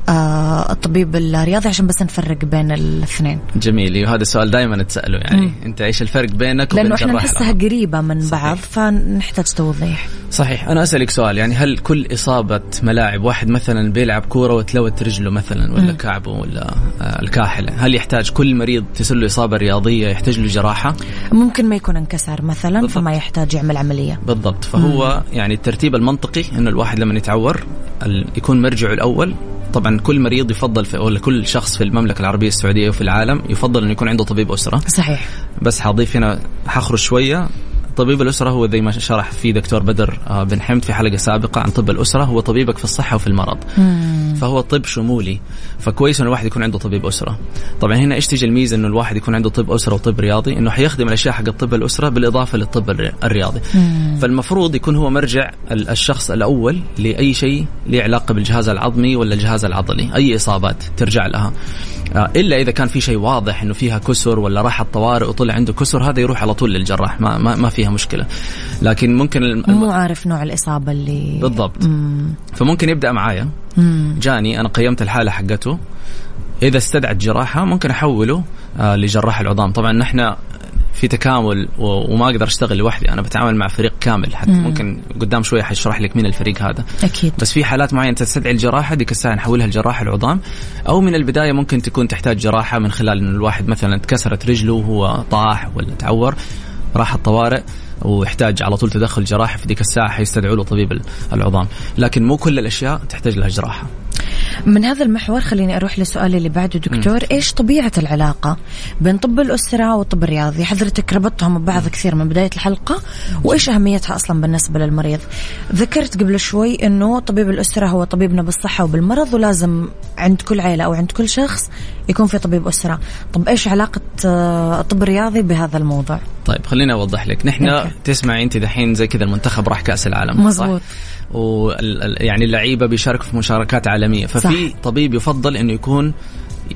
Speaker 1: للطبيب الرياضي عشان بس نفرق بين الاثنين
Speaker 9: جميل وهذا السؤال دائما تسأله يعني
Speaker 1: مم.
Speaker 9: أنت إيش الفرق بينك وبين
Speaker 1: لأنه
Speaker 9: إحنا
Speaker 1: نحسها؟ قريبة من
Speaker 9: صحيح.
Speaker 1: بعض فنحتاج توضيح
Speaker 9: صحيح أنا أسألك سؤال يعني هل كل إصابة ملاعب واحد مثلا بيلعب كورة وتلوت رجله مثلا ولا
Speaker 1: مم.
Speaker 9: كعبه ولا آه، الكاحلة هل يحتاج كل مريض تصير له إصابة رياضية يحتاج له جراحة؟
Speaker 1: ممكن ما يكون انكسر مثلا
Speaker 9: بالضبط.
Speaker 1: فما يحتاج يعمل عملية.
Speaker 9: بالضبط. فهو يعني الترتيب المنطقي إنه الواحد لما يتعور يكون مرجعه الأول. طبعا كل مريض يفضل في ولا كل شخص في المملكة العربية السعودية وفي العالم يفضل إنه يكون عنده طبيب أسرة.
Speaker 1: صحيح.
Speaker 9: بس حضيف هنا حخرج شوية. طبيب الأسرة هو زي ما شرح فيه دكتور بدر آه، بن حمد في حلقة سابقة عن طب الأسرة هو طبيبك في الصحة وفي المرض.
Speaker 1: مم.
Speaker 9: فهو طب شمولي فكويس إنه الواحد يكون عنده طبيب أسرة. طبعا هنا إيش تيجي الميزة إنه الواحد يكون عنده طب أسرة وطب رياضي؟ إنه حيخدم الأشياء حق الطب الأسرة بالإضافة للطب الري- الرياضي.
Speaker 1: مم.
Speaker 9: فالمفروض يكون هو مرجع ال- الشخص الأول لأي شيء له علاقة بالجهاز العظمي ولا الجهاز العضلي. أي إصابات ترجع لها. إلا إذا كان في شيء واضح إنه فيها كسر ولا راح الطوارئ وطلع عنده كسر هذا يروح على طول للجراح ما ما, ما فيها مشكلة. لكن ممكن الم-
Speaker 1: مو عارف نوع الإصابة اللي
Speaker 9: بالضبط.
Speaker 1: مم.
Speaker 9: فممكن يبدأ معايا.
Speaker 1: مم.
Speaker 9: جاني أنا قيمت الحالة حقته. إذا استدعت جراحة ممكن أحوله آه لجراح العظام. طبعا نحن في تكامل وما أقدر أشتغل لوحدي. أنا بتعامل مع فريق كامل. حتى
Speaker 1: مم.
Speaker 9: ممكن قدام شوية حشرح لك مين الفريق هذا.
Speaker 1: أكيد.
Speaker 9: بس في حالات معينة تستدعي الجراحة ديك الساعة نحولها لجراح العظام. أو من البداية ممكن تكون تحتاج جراحة من خلال انه الواحد مثلا تكسرت رجله وهو طاح ولا تعور راح الطوارئ ويحتاج على طول تدخل جراحي في ديك الساعة حيستدعوا له طبيب ال- العظام. لكن مو كل الأشياء تحتاج لها جراحة.
Speaker 1: من هذا المحور خليني أروح للسؤال اللي بعده. دكتور إيش طبيعة العلاقة بين طب الأسرة والطب الرياضي؟ حضرتك ربطتهم ببعض كثير من بداية الحلقة وإيش أهميتها أصلا بالنسبة للمريض؟ ذكرت قبل شوي إنه طبيب الأسرة هو طبيبنا بالصحة وبالمرض ولازم عند كل عائله أو عند كل شخص يكون في طبيب أسرة. طب إيش علاقة آه، الطب الرياضي بهذا الموضوع؟
Speaker 9: طيب خليني أوضح لك. نحن. تسمعي أنت دحين زي كذا المنتخب راح كأس العالم
Speaker 1: مزبوط.
Speaker 9: صح؟ وال ال- يعني اللعيبة بيشاركوا في مشاركات عالمية ففي
Speaker 1: صح.
Speaker 9: طبيب يفضل إنه يكون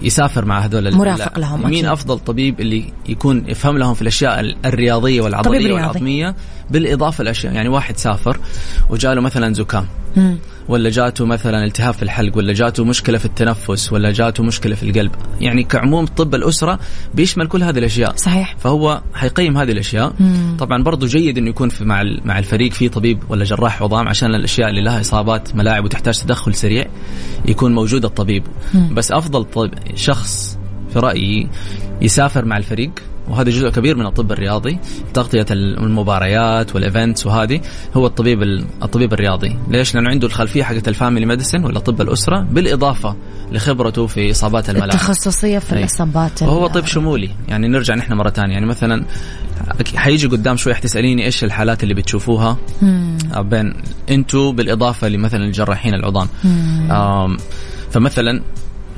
Speaker 9: يسافر مع هذول
Speaker 1: مرافق لهم،
Speaker 9: مين
Speaker 1: أكيد.
Speaker 9: أفضل طبيب اللي يكون يفهم لهم في الأشياء ال- الرياضية
Speaker 1: والعضلية.
Speaker 9: والعظمية بالإضافة لأشياء يعني واحد سافر وجاله مثلا زكام
Speaker 1: مم.
Speaker 9: ولا جاته مثلا التهاب في الحلق ولا جاته مشكلة في التنفس ولا جاته مشكلة في القلب. يعني كعموم طب الأسرة بيشمل كل هذه الأشياء.
Speaker 1: صحيح.
Speaker 9: فهو حيقيم هذه الأشياء.
Speaker 1: مم.
Speaker 9: طبعا برضو جيد إنه يكون في مع مع الفريق في طبيب ولا جراح عظام عشان الأشياء اللي لها إصابات ملاعب وتحتاج تدخل سريع يكون موجود الطبيب.
Speaker 1: مم.
Speaker 9: بس أفضل طب شخص في رأيي يسافر مع الفريق وهذا جزء كبير من الطب الرياضي تغطية المباريات وال events وهذه هو الطبيب ال- الطبيب الرياضي. ليش؟ لأنه عنده الخلفية حقت ال family medicine ولا طب الأسرة بالإضافة لخبرته في إصابات الملاعب
Speaker 1: التخصصية في
Speaker 9: أي.
Speaker 1: الإصابات
Speaker 9: وهو طب شمولي. يعني نرجع نحن مرة ثانية. يعني مثلا حيجي قدام شوي حتسأليني إيش الحالات اللي بتشوفوها؟
Speaker 1: مم.
Speaker 9: آه، بين أنتو بالإضافة لمثلا الجراحين العظام فمثلا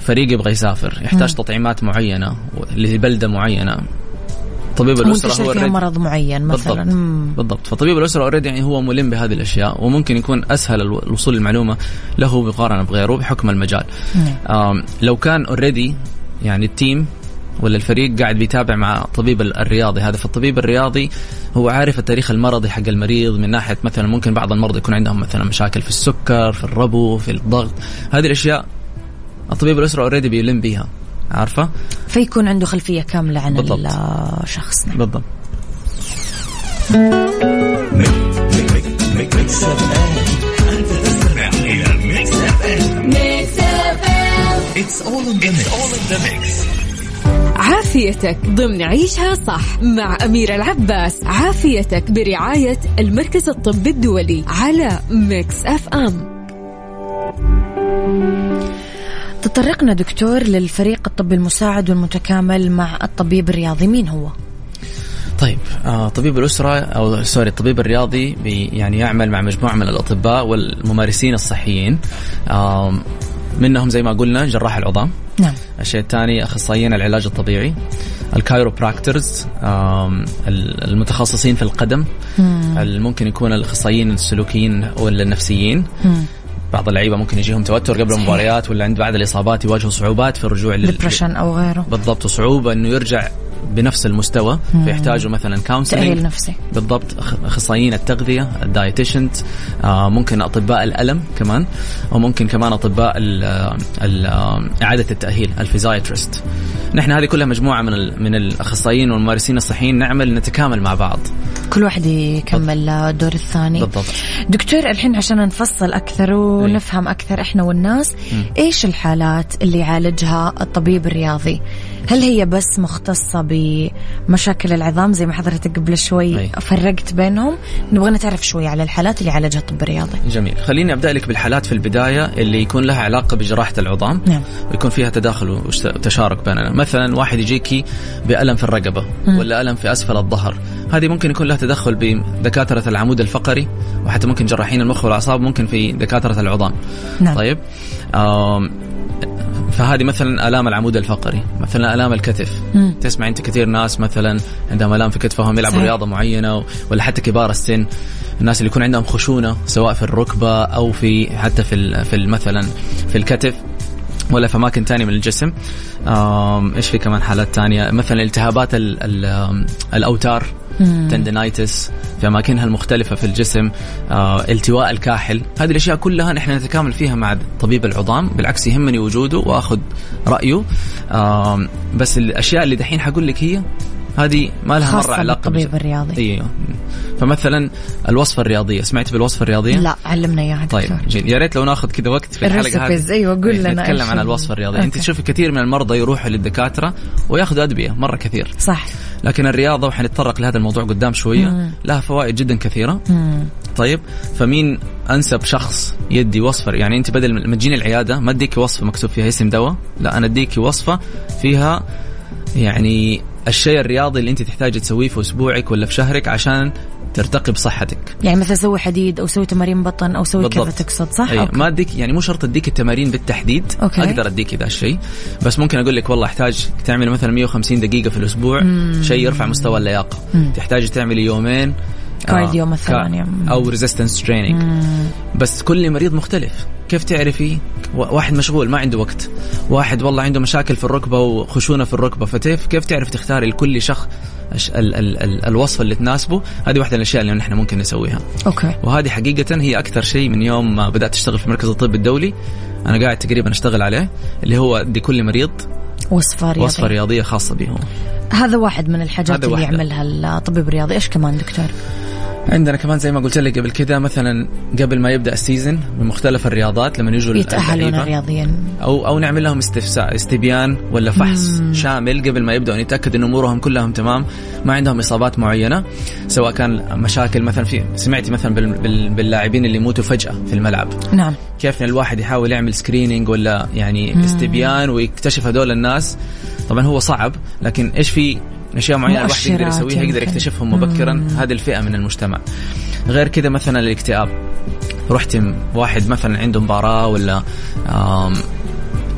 Speaker 9: فريق يبغى يسافر يحتاج
Speaker 1: مم.
Speaker 9: تطعيمات معينة لبلدة معينة. طبيب الأسرة
Speaker 1: منتشر
Speaker 9: هو
Speaker 1: فيها مرض معين مثلا
Speaker 9: بالضبط.
Speaker 1: مم.
Speaker 9: بالضبط فطبيب الأسرة already يعني هو ملم بهذه الأشياء وممكن يكون الو- الوصول للمعلومة له مقارنة بغيره بحكم المجال
Speaker 1: نعم.
Speaker 9: لو كان already يعني ال team ولا الفريق قاعد بيتابع مع الطبيب ال- الرياضي هذا فالطبيب الرياضي هو عارف التاريخ المرضي حق المريض من ناحية مثلا ممكن بعض المرضى يكون عندهم مثلا مشاكل في السكر في الربو في الضغط هذه الأشياء الطبيب الأسرة already بيلم بيها عارفة؟
Speaker 1: فيكون عنده خلفية كاملة عن
Speaker 9: بالضبط.
Speaker 1: الشخص
Speaker 9: بالضبط.
Speaker 3: The mix.
Speaker 2: عافيتك ضمن عيشها صح مع أميرة العباس. عافيتك برعاية المركز الطبي الدولي على Mix FM.
Speaker 1: تطرقنا دكتور للفريق الطبي المساعد والمتكامل مع الطبيب الرياضي. مين هو؟
Speaker 9: طيب آه طبيب الأسرة أو sorry الطبيب الرياضي يعني يعمل مع مجموعة من الأطباء والممارسين الصحيين. آه منهم زي ما قلنا جراح العظام.
Speaker 1: نعم.
Speaker 9: الشيء الثاني أخصائيين العلاج الطبيعي. ال chiropractors المتخصصين في القدم. ممكن يكون الأخصائيين السلوكيين ولا النفسيين
Speaker 1: مم.
Speaker 9: بعض اللعيبة ممكن يجيهم توتر قبل المباريات ولا عند بعد الإصابات يواجهوا صعوبات في الرجوع لل...
Speaker 1: depression أو غيره.
Speaker 9: بالضبط وصعوبه إنه يرجع بنفس المستوى فيحتاجوا مثلا
Speaker 1: تأهيل
Speaker 9: counseling
Speaker 1: نفسي.
Speaker 9: بالضبط اخصائيين التغذية ال dietitian آه ممكن أطباء الألم كمان وممكن كمان أطباء ال ال إعادة التأهيل ال physiatrist نحن هذه كلها مجموعة من ال- من الاخصائيين والممارسين الصحيين نعمل نتكامل مع بعض.
Speaker 1: كل واحد يكمل الدور الثاني.
Speaker 9: بالضبط.
Speaker 1: دكتور الحين عشان نفصل أكثر ونفهم أكثر إحنا والناس إيش الحالات اللي يعالجها الطبيب الرياضي. هل هي بس مختصة بمشاكل العظام زي ما حضرتك قبل شوي
Speaker 9: أي.
Speaker 1: فرقت بينهم؟ نبغى نتعرف شوي على الحالات اللي يعالجها الطب الرياضي.
Speaker 9: جميل. خليني أبدأ لك بالحالات في البداية اللي يكون لها علاقة بجراحة العظام.
Speaker 1: نعم.
Speaker 9: ويكون فيها تداخل وتشارك بيننا. مثلا واحد يجيكي بألم في الرقبة ولا ألم في أسفل الظهر. هذه ممكن يكون لها تدخل بدكاتره العمود الفقري وحتى ممكن جراحين المخ والأعصاب ممكن في دكاترة العظام
Speaker 1: نعم.
Speaker 9: طيب آم فهذه مثلا آلام العمود الفقري مثلا آلام الكتف
Speaker 1: مم.
Speaker 9: تسمع أنت كثير ناس مثلا عندهم آلام في كتفهم يلعبوا
Speaker 1: صحيح.
Speaker 9: رياضة معينة ولا حتى كبار السن الناس اللي يكون عندهم خشونة سواء في الركبة أو في حتى في ال- في مثلا في الكتف ولا في أماكن ثانية من الجسم إيش في كمان حالات ثانية مثلا التهابات ال ال الأوتار تندنايتس في اماكنها المختلفة في الجسم آه، التواء الكاحل. هذه الأشياء كلها نحن نتكامل فيها مع طبيب العظام بالعكس يهمني وجوده وأخذ رأيه. آم، بس الأشياء اللي دحين حقول لك هي هذه ما لها
Speaker 1: خاصة
Speaker 9: مره علاقة
Speaker 1: بالطبيب الرياضي.
Speaker 9: أيوه فمثلا الوصفة الرياضية سمعت بالوصفة الرياضية؟
Speaker 1: لا علمنا إياها
Speaker 9: طيب جيد يا ريت لو ناخذ كذا وقت في
Speaker 1: الحلقة
Speaker 9: هذه.
Speaker 1: أيوة، قول
Speaker 9: إيه،
Speaker 1: لنا
Speaker 9: نتكلم عن. الوصفة الرياضية.
Speaker 1: أنت.
Speaker 9: تشوفي كثير من المرضى يروحوا للدكاترة وياخذوا أدوية مرة كثير.
Speaker 1: صح.
Speaker 9: لكن الرياضة وحنتطرق لهذا الموضوع قدام شوية
Speaker 1: مم.
Speaker 9: لها فوائد جدا كثيرة.
Speaker 1: مم.
Speaker 9: طيب فمين أنسب شخص يدي وصفة؟ يعني أنت بدل ما تجيني العيادة ما أديكي وصفة مكتوب فيها اسم دواء لا أنا أديكي وصفة فيها يعني الشيء الرياضي اللي انت تحتاجي تسويه في أسبوعك ولا في شهرك عشان ترتقي بصحتك
Speaker 1: يعني مثلا سوي حديد أو سوي تمارين بطن أو سوي كذا. تقصد صح؟
Speaker 9: أيوة.
Speaker 1: أوكي.
Speaker 9: ما أديك يعني مو شرط أديك التمارين بالتحديد
Speaker 1: okay.
Speaker 9: أقدر أديك ذا الشيء بس ممكن أقول لك والله أحتاج تعملي مثلا 150 دقيقة في الأسبوع شيء يرفع مستوى اللياقة تحتاجي تعملي يومين
Speaker 1: cardio مثلاً
Speaker 9: كا-
Speaker 1: يعني.
Speaker 9: أو resistance training بس كل مريض مختلف. كيف تعرفي؟ واحد مشغول ما عنده وقت. واحد والله عنده مشاكل في الركبة وخشونة في الركبة. فكيف كيف تعرف تختاري لكل شخص ال ال ال الوصفه اللي تناسبه؟ هذه واحدة من الأشياء اللي نحن ممكن نسويها.
Speaker 1: okay.
Speaker 9: وهذه حقيقة هي أكثر شيء من يوم ما بدأت أشتغل في مركز الطب الدولي. أنا قاعد تقريبا أشتغل عليه اللي هو أدي كل مريض
Speaker 1: وصفة رياضية.
Speaker 9: وصفة رياضية خاصة به هو.
Speaker 1: هذا واحد من الحاجات اللي. يعملها الطبيب الرياضي. إيش كمان دكتور؟
Speaker 9: عندنا كمان زي ما قلت لك قبل كذا مثلا قبل ما يبدأ ال season بمختلف الرياضات لما يجوا يتأهلون
Speaker 1: رياضيا
Speaker 9: أو أو نعمل لهم استقصاء استبيان ولا فحص مم. شامل قبل ما يبداوا نتاكد إن أمورهم كلهم تمام ما عندهم إصابات معينة سواء كان مشاكل مثلا في سمعتي مثلا بال- بال- باللاعبين اللي يموتوا فجأة في الملعب.
Speaker 1: نعم.
Speaker 9: كيف الواحد يحاول يعمل سكرينينج ولا يعني مم. استبيان ويكتشف هذول الناس؟ طبعا هو صعب لكن إيش في أشياء معينة الواحد يقدر يسويها يقدر
Speaker 1: يمكن.
Speaker 9: يكتشفهم مبكرا. هذه الفئة من المجتمع. غير كذا مثلا الاكتئاب. رحت واحد مثلا عنده مباراة ولا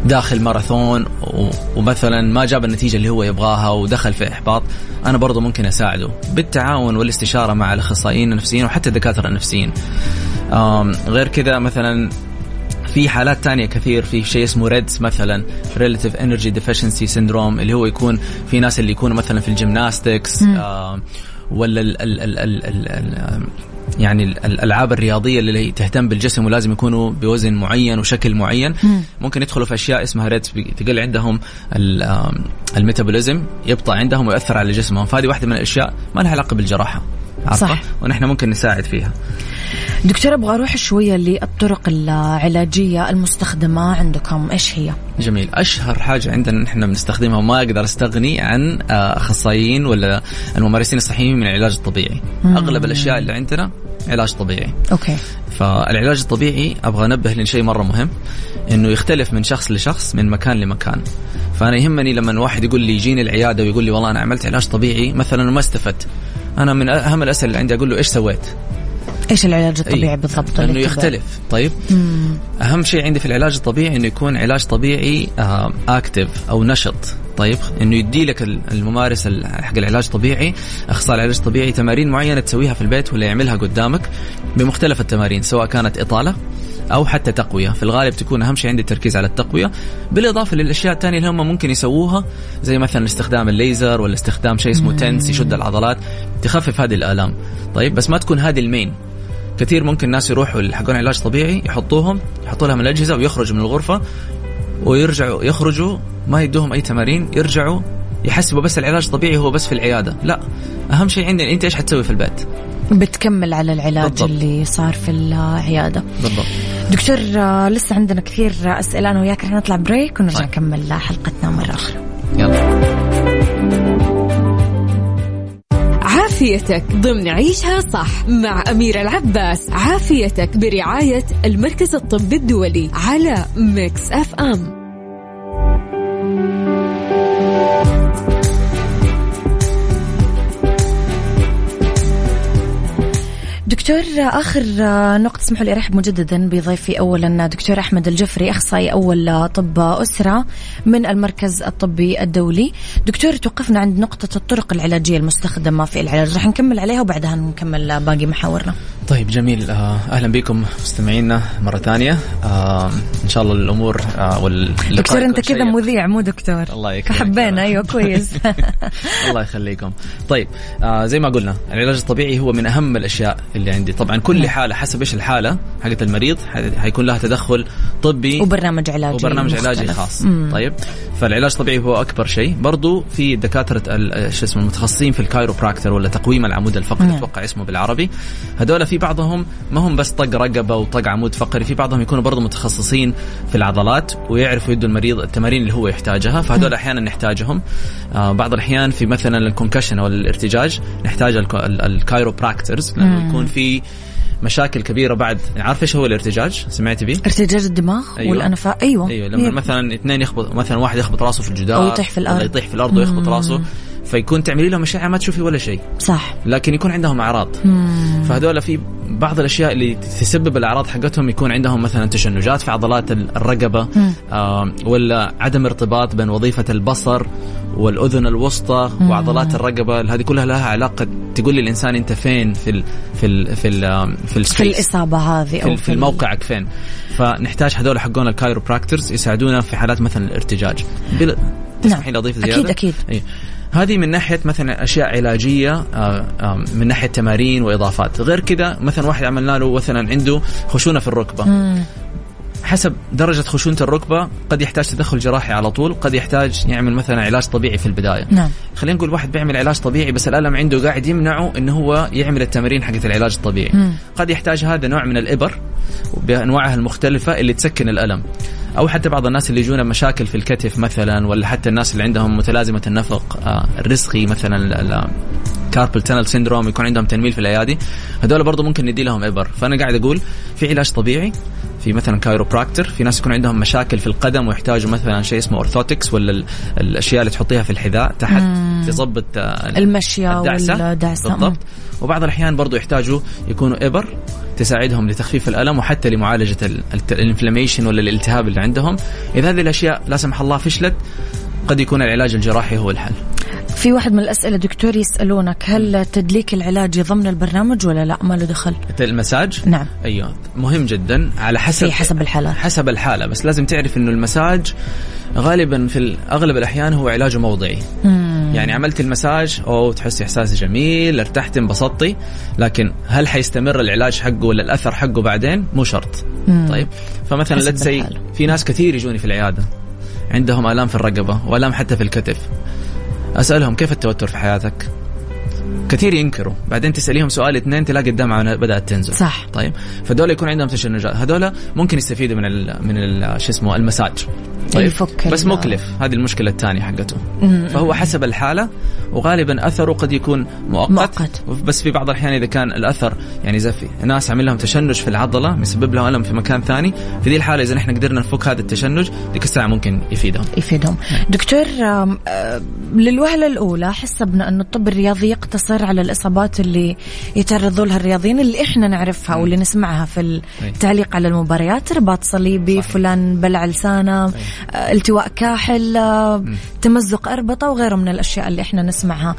Speaker 9: داخل ماراثون ومثلا ما جاب النتيجة اللي هو يبغاها ودخل في إحباط أنا برضو ممكن أساعده. بالتعاون والإستشارة مع الأخصائيين النفسيين وحتى الدكاترة النفسيين. غير كذا مثلا في حالات تانية كثير في شيء اسمه ريدز مثلا Relative Energy Deficiency Syndrome اللي هو يكون في ناس اللي يكونوا مثلا في الجيمناستكس آه ولا ال ال ال ال ال ال يعني ال- الألعاب الرياضية اللي تهتم بالجسم ولازم يكونوا بوزن معين وشكل معين. ممكن يدخلوا في أشياء اسمها RED-S تقل عندهم ال metabolism يبطأ عندهم ويؤثر على جسمهم. فهذه واحدة من الأشياء ما لها علاقة بالجراحة؟
Speaker 1: صح.
Speaker 9: ونحن ممكن نساعد فيها.
Speaker 1: دكتور أبغى أروح شوية للطرق العلاجية المستخدمة عندكم. إيش هي؟
Speaker 9: جميل. أشهر حاجة عندنا نحن بنستخدمها وما أقدر أستغني عن آه، أخصائيين ولا الممارسين الصحيين من العلاج الطبيعي.
Speaker 1: مم.
Speaker 9: أغلب الأشياء اللي عندنا علاج طبيعي.
Speaker 1: okay.
Speaker 9: فالعلاج الطبيعي أبغى أنبه لشيء مرة مهم إنه يختلف من شخص لشخص من مكان لمكان. فأنا يهمني لما واحد يقول لي يجيني العيادة ويقول لي والله أنا عملت علاج طبيعي مثلا وما استفدت. أنا من أهم الأسئلة اللي عندي أقول له إيش سويت؟
Speaker 1: إيش العلاج الطبيعي
Speaker 9: أي.
Speaker 1: بالضبط؟ إنه
Speaker 9: يختلف طيب
Speaker 1: مم.
Speaker 9: أهم شيء عندي في العلاج الطبيعي إنه يكون علاج طبيعي اكتف أو نشط طيب إنه يدي لك الممارس ال- حق العلاج الطبيعي أخصائي العلاج الطبيعي تمارين معينة تسويها في البيت ولا يعملها قدامك بمختلف التمارين سواء كانت إطالة أو حتى تقوية. في الغالب تكون أهم شيء عندي التركيز على التقوية. بالإضافة للأشياء الثانية اللي هم ممكن يسووها زي مثلا استخدام الليزر ولا استخدام شيء اسمه تنس يشد العضلات تخفف هذه الآلام. طيب بس ما تكون هذه المين. كثير ممكن ناس يروحوا حقون علاج طبيعي يحطوهم يحطوا لهم الأجهزة ويخرجوا من الغرفة ويرجعوا يخرجوا ما يدوهم أي تمارين يرجعوا يحسبوا بس العلاج الطبيعي هو بس في العيادة. لا أهم شيء عندنا أنت إيش حتسوي في البيت؟
Speaker 1: بتكمل على العلاج
Speaker 9: بالضبط.
Speaker 1: اللي صار في العيادة.
Speaker 9: بالضبط.
Speaker 1: دكتور آه، لسه عندنا كثير أسئلة. أنا وياك رح نطلع break ونرجع
Speaker 9: طيب.
Speaker 1: نكمل حلقتنا مرة أخرى.
Speaker 9: يلا.
Speaker 2: عافيتك ضمن عيشها صح مع أميرة العباس. عافيتك برعاية المركز الطبي الدولي على Mix FM.
Speaker 1: دكتور آخر نقطة اسمحوا لي أرحب مجددا بضيفي اولا دكتور أحمد الجفري أخصائي أول طب أسرة من المركز الطبي الدولي. دكتور توقفنا عند نقطة الطرق العلاجية المستخدمة في العلاج. رح نكمل عليها وبعدها نكمل باقي محاورنا.
Speaker 9: طيب جميل. آه، أهلا بكم مستمعينا مرة ثانية. آه، إن شاء الله الأمور آه،
Speaker 1: دكتور
Speaker 9: أنت
Speaker 1: كذا. مذيع مو دكتور.
Speaker 9: الله يكرمك.
Speaker 1: حبينا. أيوه كويس.
Speaker 9: الله يخليكم. طيب آه زي ما قلنا العلاج الطبيعي هو من أهم الأشياء اللي عندي. طبعا كل حالة حسب إيش الحالة حقت المريض حيكون لها تدخل طبي
Speaker 1: وبرنامج علاجي
Speaker 9: وبرنامج علاجي
Speaker 1: مختلف.
Speaker 9: خاص.
Speaker 1: مم.
Speaker 9: طيب. فالعلاج الطبيعي هو أكبر شيء. برضو في دكاترة شو اسمه المتخصصين في الكايروبراكتر ولا تقويم العمود الفقري
Speaker 1: نعم.
Speaker 9: أتوقع اسمه بالعربي. هذول في بعضهم ما هم بس طق رقبة وطق عمود فقري في بعضهم يكونوا برضو متخصصين في العضلات ويعرفوا يدوا المريض التمارين اللي هو يحتاجها. فهذول أحيانا نحتاجهم. آه بعض الأحيان في مثلا ال concussion أو الارتجاج نحتاج ال chiropractors لأنه يكون في مشاكل كبيرة بعد. عارف إيش هو الارتجاج؟ سمعتي به؟
Speaker 1: ارتجاج الدماغ
Speaker 9: أيوة.
Speaker 1: والانفاق أيوه.
Speaker 9: أيوه لما
Speaker 1: هي-
Speaker 9: مثلا اثنين يخبط مثلا واحد يخبط راسه في الجدار
Speaker 1: أو يطيح في الأرض.
Speaker 9: ولا يطيح في الأرض ويخبط راسه. فيكون تعملي لهم اشعه ما تشوفي ولا شيء.
Speaker 1: صح.
Speaker 9: لكن يكون عندهم أعراض. فهذول في بعض الأشياء اللي تسبب الأعراض حقتهم يكون عندهم مثلا تشنجات في عضلات ال- الرقبة آه ولا عدم ارتباط بين وظيفة البصر والأذن الوسطى وعضلات الرقبة. هذه كلها لها علاقة. تقول لي الانسان أنت فين في ال في ال في ال في,
Speaker 1: في
Speaker 9: ال
Speaker 1: space الإصابة هذه أو
Speaker 9: في, في موقعك فين؟ فنحتاج هذول حقون ال chiropractors يساعدونا في حالات مثلا الارتجاج. بل... تسمحي لي أضيف زيادة؟
Speaker 1: أكيد. أكيد
Speaker 9: أي. هذه من ناحية مثلا أشياء علاجية آه، آه، من ناحية تمارين وإضافات. غير كذا مثلا واحد عملنا له مثلا عنده خشونة في الركبة. حسب درجة خشونة الركبة قد يحتاج تدخل جراحي على طول قد يحتاج يعمل مثلا علاج طبيعي في البداية.
Speaker 1: نعم.
Speaker 9: خلينا نقول واحد بيعمل علاج طبيعي بس الألم عنده قاعد يمنعه انه هو يعمل التمارين حقت العلاج الطبيعي.
Speaker 1: مم.
Speaker 9: قد يحتاج هذا نوع من الإبر بأنواعها المختلفة اللي تسكن الألم. أو حتى بعض الناس اللي يجونا مشاكل في الكتف مثلا ولا حتى الناس اللي عندهم متلازمة النفق آه، الرزقي مثلا carpal tunnel syndrome يكون عندهم تنميل في الأيادي هذول برضو ممكن ندي لهم إبر. فأنا قاعد أقول في علاج طبيعي في مثلا chiropractor في ناس يكون عندهم مشاكل في القدم ويحتاجوا مثلا شيء اسمه orthotics ولا ال- الأشياء اللي تحطيها في الحذاء تحت تظبط آه،
Speaker 1: المشية
Speaker 9: الدعسة.
Speaker 1: والدعسة
Speaker 9: بالضبط. وبعض الأحيان برضو يحتاجوا يكونوا إبر تساعدهم لتخفيف الألم وحتى لمعالجة ال inflammation ولا الالتهاب اللي عندهم. إذا هذه الأشياء لا سمح الله فشلت قد يكون العلاج الجراحي هو الحل.
Speaker 1: في واحد من الأسئلة دكتور يسألونك هل التدليك العلاجي ضمن البرنامج ولا لا؟ ما له دخل.
Speaker 9: المساج؟
Speaker 1: نعم.
Speaker 9: أيوه. مهم جدا. على حسب
Speaker 1: حسب الحالات
Speaker 9: حسب الحالة. بس لازم تعرف إنه المساج غالبا في أغلب الأحيان هو علاج موضعي.
Speaker 1: مم.
Speaker 9: يعني عملت المساج أو تحس إحساس جميل ارتحت انبسطتي. لكن هل حيستمر العلاج حقه ولا الأثر حقه بعدين؟ مو شرط.
Speaker 1: مم.
Speaker 9: طيب. فمثلا
Speaker 1: حسب
Speaker 9: let's see
Speaker 1: الحالة.
Speaker 9: في ناس كثير يجوني في العيادة. عندهم آلام في الرقبة وآلام حتى في الكتف. أسألهم كيف التوتر في حياتك؟ كثير ينكروا. بعدين تسأليهم سؤال اثنين تلاقي الدمعة بدأت تنزل.
Speaker 1: صح.
Speaker 9: طيب. فدول يكون عندهم تشنجات هذول ممكن يستفيدوا من ال من ال شو اسمه المساج. طيب.
Speaker 1: يفك
Speaker 9: بس مكلف. هذه المشكلة الثانية حقته. فهو حسب الحالة وغالبا أثره قد يكون مؤقت,
Speaker 1: مؤقت.
Speaker 9: بس في بعض الأحيان إذا كان الأثر يعني اذا في ناس عمل لهم تشنج في العضلة مسبب لهم ألم في مكان ثاني. في دي الحالة إذا نحن قدرنا نفك هذا التشنج ديك الساعة ممكن يفيدهم.
Speaker 1: يفيدهم. دكتور آم، آه، للوهلة الأولى حسبنا أن الطب الرياضي يقتصر على الإصابات اللي يتعرضوا لها الرياضيين اللي إحنا نعرفها واللي نسمعها في التعليق على المباريات. رباط صليبي
Speaker 9: صحيح.
Speaker 1: فلان بلع لسانه آه، التواء كاحل آه، تمزق أربطة وغيره من الأشياء اللي إحنا نسمعها.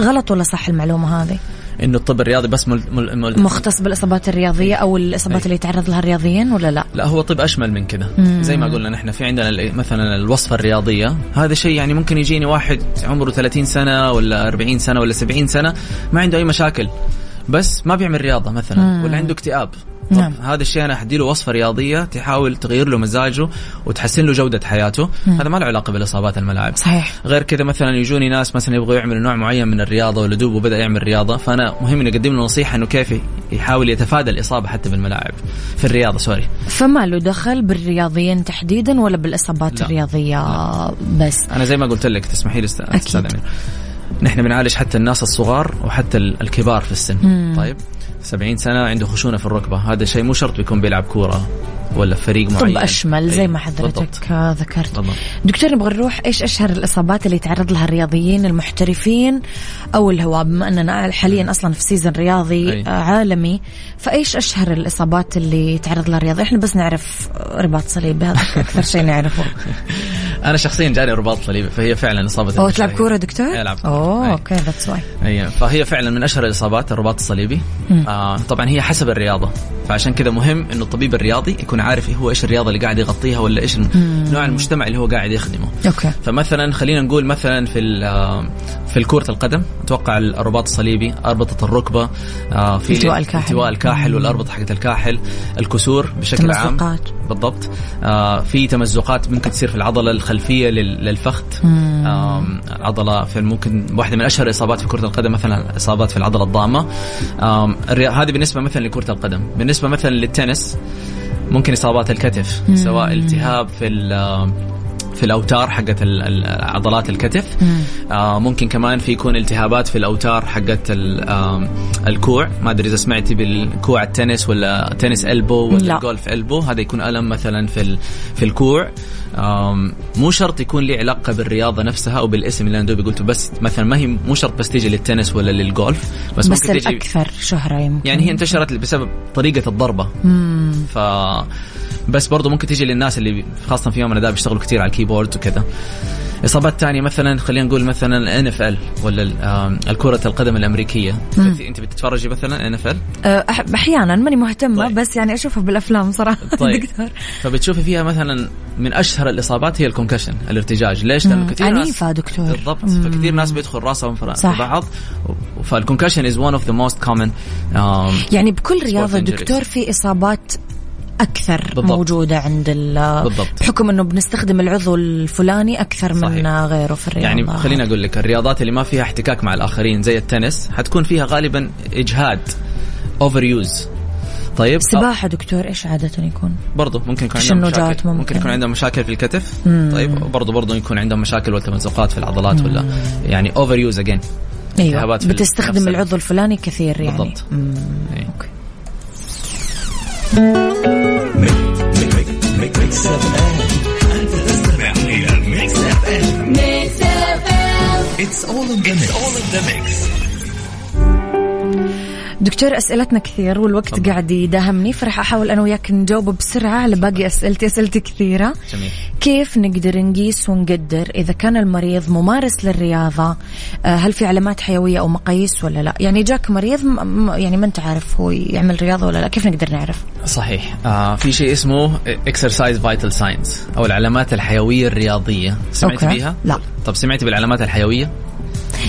Speaker 1: غلط ولا صح المعلومة هذه؟
Speaker 9: إنه الطب الرياضي بس مل مل مل
Speaker 1: مختص بالإصابات الرياضية أو الإصابات
Speaker 9: أي.
Speaker 1: اللي يتعرض لها الرياضيين ولا لا؟
Speaker 9: لا هو طب أشمل من كذا زي ما قلنا نحن في عندنا مثلا الوصفة الرياضية. هذا شيء يعني ممكن يجيني واحد عمره 30 سنة ولا 40 سنة ولا 70 سنة ما عنده أي مشاكل. بس ما بيعمل رياضة مثلا ولا عنده اكتئاب.
Speaker 1: نعم.
Speaker 9: هذا الشيء أنا حديله وصفة رياضية تحاول تغير له مزاجه وتحسن له جودة حياته. هذا ما له علاقة بالإصابات الملاعب.
Speaker 1: صحيح.
Speaker 9: غير كذا مثلا يجوني ناس مثلا يبغوا يعملوا نوع معين من الرياضة ولا دوب وبدأ يعمل رياضة فأنا مهم اني اقدم له نصيحة إنه كيف يحاول يتفادى الإصابة حتى بالملاعب. في الرياضة سوري.
Speaker 1: فما له دخل بالرياضيين تحديدا ولا بالإصابات
Speaker 9: لا.
Speaker 1: الرياضية بس؟
Speaker 9: أنا زي ما قلت لك تسمحي لي. أستاذ نحن بنعالج حتى الناس الصغار وحتى ال- الكبار في السن.
Speaker 1: مم.
Speaker 9: طيب. 70 سنة عنده خشونة في الركبة. هذا شيء مو شرط بيكون بيلعب كورة. ولا فريق
Speaker 1: طب
Speaker 9: معين
Speaker 1: أشمل زي
Speaker 9: أي،
Speaker 1: ما. حضرتك ذكرت
Speaker 9: بالضبط.
Speaker 1: دكتور نبغى نروح إيش أشهر الإصابات اللي يتعرض لها الرياضيين المحترفين أو الهواة بما أننا حاليا أصلا في season رياضي
Speaker 9: أي.
Speaker 1: آه، عالمي فإيش أشهر الإصابات اللي يتعرض لها الرياضي إحنا بس نعرف رباط صليبي هذا أكثر شيء نعرفه
Speaker 9: أنا شخصيا جاني رباط صليبي فهي فعلا إصابة
Speaker 1: أو تلعب. كورة دكتور
Speaker 9: كورة. أوه.
Speaker 1: okay that's why
Speaker 9: اي فهي فعلا من أشهر الإصابات الرباط الصليبي آه طبعا هي حسب الرياضة فعشان كذا مهم إنه الطبيب الرياضي يكون عارف إيه هو إيش الرياضة اللي قاعد يغطيها ولا إيش نوع المجتمع اللي هو قاعد يخدمه.
Speaker 1: okay.
Speaker 9: فمثلا خلينا نقول مثلا في في كرة القدم أتوقع الرباط الصليبي أربطة الركبة آه، في
Speaker 1: التواء الكاحل.
Speaker 9: التواء الكاحل والأربطة حقت الكاحل الكسور بشكل عام.
Speaker 1: تمزقات.
Speaker 9: بالضبط. آه في تمزقات ممكن تصير في العضلة الخلفية لل- للفخذ. عضلة في ممكن واحدة من أشهر الاصابات في كرة القدم مثلا إصابات في العضلة الضامة. هذه بالنسبة مثلا لكرة القدم. بالنسبة مثلا للتنس ممكن إصابات الكتف سواء التهاب في ال- في الأوتار حقت عضلات الكتف. آه ممكن كمان في يكون التهابات في الأوتار حقت الكوع. ما أدري إذا سمعتي بالكوع التنس ولا tennis elbow ولا
Speaker 1: لا.
Speaker 9: ال golf elbow هذا يكون ألم مثلا في في الكوع. مو شرط يكون لي علاقة بالرياضة نفسها أو بالاسم اللي أنا دوبي قلته. بس مثلا ما هي مو شرط بس تيجي للتنس ولا للجولف بس,
Speaker 1: بس
Speaker 9: ممكن تيجي
Speaker 1: الأكثر شهرة يمكن.
Speaker 9: يعني هي انتشرت بسبب طريقة الضربة.
Speaker 1: مم.
Speaker 9: ف بس برضه ممكن تيجي للناس اللي خاصة في يومنا ده بيشتغلوا كثير على ال keyboard. وكذا. إصابات تانية مثلا خلينا نقول مثلا NFL ولا الكرة القدم الأمريكية. انت بتتفرجي مثلا ان اف ال
Speaker 1: أحيانا ماني مهتمة
Speaker 9: طيب.
Speaker 1: بس يعني أشوفها بالأفلام صراحة
Speaker 9: طيب.
Speaker 1: دكتور.
Speaker 9: فبتشوفي فيها مثلا من أشهر الإصابات هي ال concussion الارتجاج. ليش؟
Speaker 1: لأنه.
Speaker 9: كثير ناس
Speaker 1: عنيفة دكتور.
Speaker 9: بالضبط. فكثير ناس بيدخل راسهم في بعض. فال concussion is one of the most common
Speaker 1: يعني بكل رياضة
Speaker 9: injuries.
Speaker 1: دكتور في إصابات أكثر
Speaker 9: بالضبط.
Speaker 1: موجودة عند ال
Speaker 9: بالضبط.
Speaker 1: بحكم إنه بنستخدم العضو الفلاني أكثر من
Speaker 9: صحيح.
Speaker 1: غيره في الرياضة
Speaker 9: يعني خليني أقول لك الرياضات اللي ما فيها احتكاك مع الآخرين زي التنس حتكون فيها غالبا إجهاد overuse طيب
Speaker 1: سباحة دكتور إيش عادة يكون؟
Speaker 9: برضه ممكن يكون عندهم مشاكل
Speaker 1: ممكن.
Speaker 9: ممكن يكون عندهم مشاكل في الكتف
Speaker 1: مم.
Speaker 9: طيب برضه برضه يكون عندهم مشاكل وتمزقات في العضلات ولا يعني
Speaker 1: overuse
Speaker 9: again أيوه
Speaker 1: بتستخدم العضو الفلاني كثير يعني
Speaker 9: بالضبط.
Speaker 1: مم.
Speaker 9: إيه.
Speaker 1: أوكي
Speaker 3: ميكس اف ام انت تستمع إلى Mix FM Mix
Speaker 1: دكتور أسئلتنا كثير والوقت
Speaker 9: طبعا.
Speaker 1: قاعد يداهمني فرح أحاول أنا وياك نجاوب بسرعة على باقي أسئلتي أسئلتي كثيرة.
Speaker 9: جميل.
Speaker 1: كيف نقدر نقيس ونقدر إذا كان المريض ممارس للرياضة؟ آه، هل في علامات حيوية أو مقاييس ولا لا؟ يعني جاك مريض يعني ما أنت عارف هو يعمل رياضة ولا لا كيف نقدر نعرف؟
Speaker 9: صحيح. آه في شيء اسمه exercise vital signs أو العلامات الحيوية الرياضية. سمعتي
Speaker 1: okay.
Speaker 9: بيها؟
Speaker 1: لا.
Speaker 9: طب سمعتي بالعلامات الحيوية؟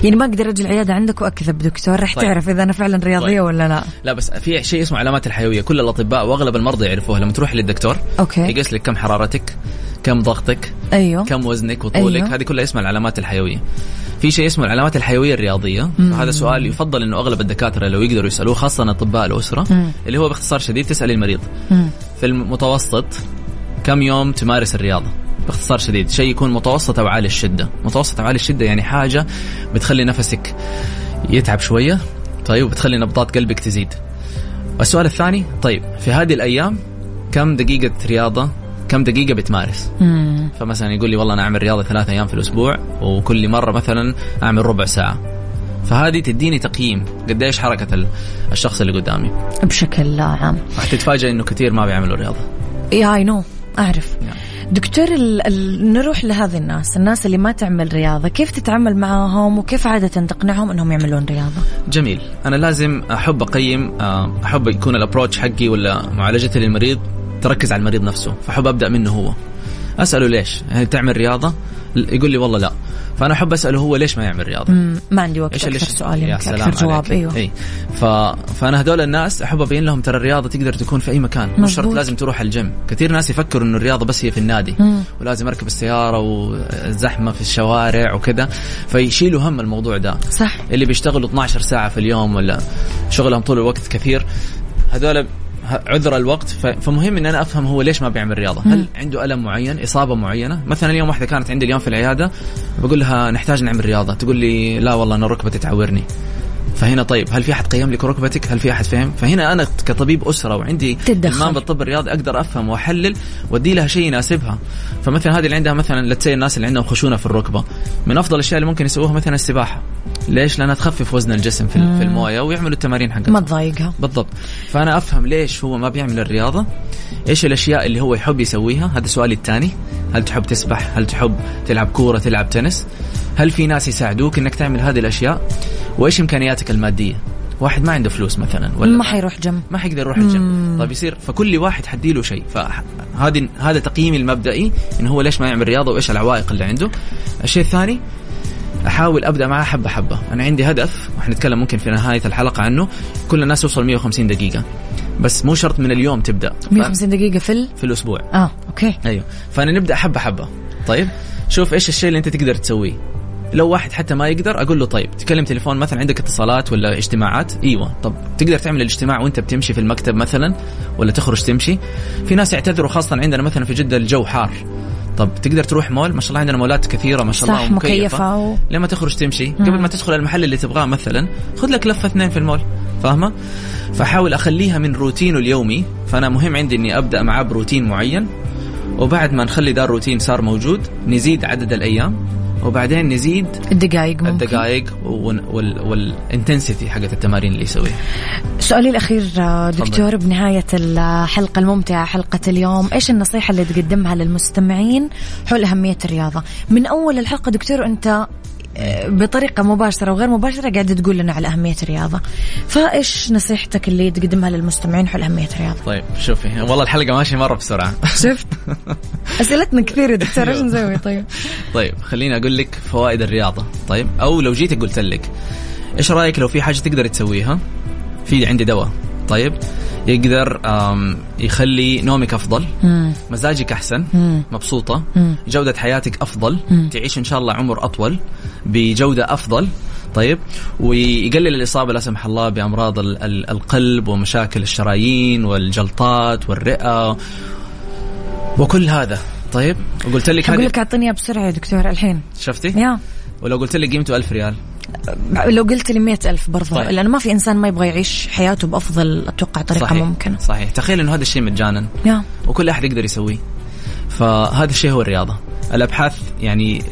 Speaker 1: يعني ما أقدر أجي العيادة عندك وأكذب دكتور رح
Speaker 9: طيب.
Speaker 1: تعرف إذا أنا فعلا رياضية
Speaker 9: طيب.
Speaker 1: ولا لا.
Speaker 9: لا بس في شيء اسمه علامات الحيوية. كل الأطباء وأغلب المرضى يعرفوها. لما تروح للدكتور
Speaker 1: أوكي.
Speaker 9: يقيس لك كم حرارتك كم ضغطك
Speaker 1: أيوه.
Speaker 9: كم وزنك وطولك.
Speaker 1: أيوه.
Speaker 9: هذه كلها اسمها العلامات الحيوية. في شيء اسمه العلامات الحيوية الرياضية. وهذا سؤال يفضل إنه أغلب الدكاترة لو يقدروا يسألوه خاصة أطباء الأسرة
Speaker 1: مم.
Speaker 9: اللي هو باختصار شديد تسأل المريض.
Speaker 1: مم.
Speaker 9: في المتوسط كم يوم تمارس الرياضة؟ باختصار شديد شيء يكون متوسط أو عالي الشدة. متوسط أو عالي الشدة يعني حاجة بتخلي نفسك يتعب شوية طيب وبتخلي نبضات قلبك تزيد. والسؤال الثاني طيب في هذه الأيام كم دقيقة رياضة كم دقيقة بتمارس؟
Speaker 1: مم.
Speaker 9: فمثلا يقول لي والله أنا أعمل رياضة ثلاثة أيام في الأسبوع وكل مرة مثلا أعمل ربع ساعة. فهذه تديني تقييم قديش حركة ال- الشخص اللي قدامي.
Speaker 1: بشكل عام.
Speaker 9: راح تتفاجئ إنه كثير ما بيعملوا رياضة.
Speaker 1: yeah I know أعرف.
Speaker 9: نعم.
Speaker 1: دكتور ال... ال... نروح لهذه الناس الناس اللي ما تعمل رياضة كيف تتعامل معاهم؟ وكيف عادة تقنعهم إنهم يعملون رياضة؟
Speaker 9: جميل. أنا لازم أحب أقيم آه، أحب يكون ال approach حقي ولا معالجتي للمريض تركز على المريض نفسه فأحب أبدأ منه هو. أسأله ليش؟ يعني تعمل رياضة؟ يقول لي والله لا. فأنا أحب أسأله هو ليش ما يعمل
Speaker 1: رياضة. ما عندي وقت إيش
Speaker 9: أكثر
Speaker 1: سؤال
Speaker 9: يا
Speaker 1: يمكن
Speaker 9: سلام
Speaker 1: أكثر جواب
Speaker 9: عليك.
Speaker 1: أيوه
Speaker 9: إي ف... فأنا هذول الناس أحب أبين لهم ترى الرياضة تقدر تكون في أي مكان مش شرط. لازم تروح الجيم كثير ناس يفكروا إنه الرياضة بس هي في النادي
Speaker 1: مم.
Speaker 9: ولازم أركب السيارة والزحمة في الشوارع وكذا فيشيلوا هم الموضوع ده
Speaker 1: صح
Speaker 9: اللي بيشتغلوا 12 ساعة في اليوم ولا شغلهم طول الوقت كثير هذول عذر الوقت فمهم ان أنا أفهم هو ليش ما بيعمل رياضة، هل عنده ألم معين، إصابة معينة؟ مثلا اليوم واحدة كانت عندي اليوم في العيادة بقول لها نحتاج نعمل رياضة، تقول لي لا والله أنا ركبتي تعورني. فهنا طيب هل في أحد قيم لك ركبتك؟ هل في أحد فهم؟ فهنا أنا كطبيب أسرة وعندي. المام بالطب الرياضي أقدر أفهم وأحلل وأدي لها شيء يناسبها. فمثلا هذه اللي عندها مثلا لتسي الناس اللي عندهم خشونة في الركبة، من أفضل الأشياء اللي ممكن يسووها مثلا السباحة. ليش؟ لأنها تخفف وزن الجسم في, في الموية ويعملوا التمارين حقتهم.
Speaker 1: ما تضايقها
Speaker 9: بالضبط فأنا أفهم ليش هو ما بيعمل الرياضة إيش الأشياء اللي هو يحب يسويها هذا سؤالي الثاني هل تحب تسبح؟ هل تحب تلعب كورة تلعب تنس؟ هل في ناس يساعدوك إنك تعمل هذه الأشياء؟ وإيش إمكانياتك المادية؟ واحد ما عنده فلوس مثلا ولا
Speaker 1: ما حيروح جيم.
Speaker 9: ما حيقدر يروح الجيم. طيب يصير فكل واحد حديله شيء. فهذه هذا تقييمي المبدئي انه هو ليش ما يعمل رياضة وإيش العوائق اللي عنده. الشيء الثاني أحاول أبدأ معاه حبة حبة. أنا عندي هدف وحنتكلم ممكن في نهاية الحلقة عنه. كل الناس توصل 150 دقيقة. بس مو شرط من اليوم تبدأ.
Speaker 1: 150 دقيقة في ال...
Speaker 9: في الأسبوع.
Speaker 1: آه أوكي.
Speaker 9: أيوه. فأنا نبدأ حبة حبة. طيب؟ شوف إيش الشيء اللي أنت تقدر تسويه. لو واحد حتى ما يقدر أقول له طيب تكلم تليفون مثلا عندك اتصالات ولا اجتماعات؟ إيوه. طب تقدر تعمل الاجتماع وأنت بتمشي في المكتب مثلا ولا تخرج تمشي؟ في ناس يعتذروا خاصة عندنا مثلا في جدة الجو حار. طب تقدر تروح مول؟ ما شاء الله عندنا مولات كثيرة ما شاء الله
Speaker 1: صح مكيفة و...
Speaker 9: لما تخرج تمشي قبل ما تدخل المحل اللي تبغاه مثلا خذ لك لفة اثنين في المول. فاهمة؟ فحاول أخليها من روتينه اليومي فأنا مهم عندي إني أبدأ معاه بروتين معين وبعد ما نخلي ده الروتين صار موجود نزيد عدد الأيام وبعدين نزيد
Speaker 1: الدقائق ممكن.
Speaker 9: الدقائق والانتنسيتي حقت التمارين اللي يسويها.
Speaker 1: سؤالي الأخير آه، دكتور بنهاية الحلقة الممتعة حلقة اليوم إيش النصيحة اللي تقدمها للمستمعين حول أهمية الرياضة؟ من أول الحلقة دكتور أنت آه، بطريقة مباشرة وغير مباشرة قاعد تقول لنا على أهمية الرياضة فإيش نصيحتك اللي تقدمها للمستمعين حول أهمية الرياضة
Speaker 9: طيب شوفي والله الحلقة ماشية مرة بسرعة.
Speaker 1: شفت؟ أسئلتنا كثيرة دكتور إيش نسوي؟ طيب.
Speaker 9: طيب خليني أقول لك فوائد الرياضة. طيب أو لو جيت قلت لك إيش رأيك لو في حاجة تقدر تسويها؟ في عندي دواء. طيب يقدر يخلي نومك أفضل
Speaker 1: مم.
Speaker 9: مزاجك أحسن
Speaker 1: مم.
Speaker 9: مبسوطة
Speaker 1: مم.
Speaker 9: جودة حياتك أفضل
Speaker 1: مم.
Speaker 9: تعيش إن شاء الله عمر أطول بجودة أفضل طيب ويقلل الإصابة لا سمح الله بأمراض ال- ال- القلب ومشاكل الشرايين والجلطات والرئة وكل هذا طيب وقلت لك هذه
Speaker 1: لك أعطيني إياها بسرعة يا دكتور الحين
Speaker 9: شفتي
Speaker 1: يا
Speaker 9: ولو قلت لك قيمته ألف ريال
Speaker 1: لو قلت لي مئة ألف برضو
Speaker 9: طيب.
Speaker 1: لأنه ما في إنسان ما يبغى يعيش حياته بأفضل أتوقع طريقة
Speaker 9: صحيح.
Speaker 1: ممكنة.
Speaker 9: صحيح. تخيل إنه هذا الشيء مجانا.
Speaker 1: يا.
Speaker 9: وكل أحد يقدر يسويه. فهذا الشيء هو الرياضة. الأبحاث يعني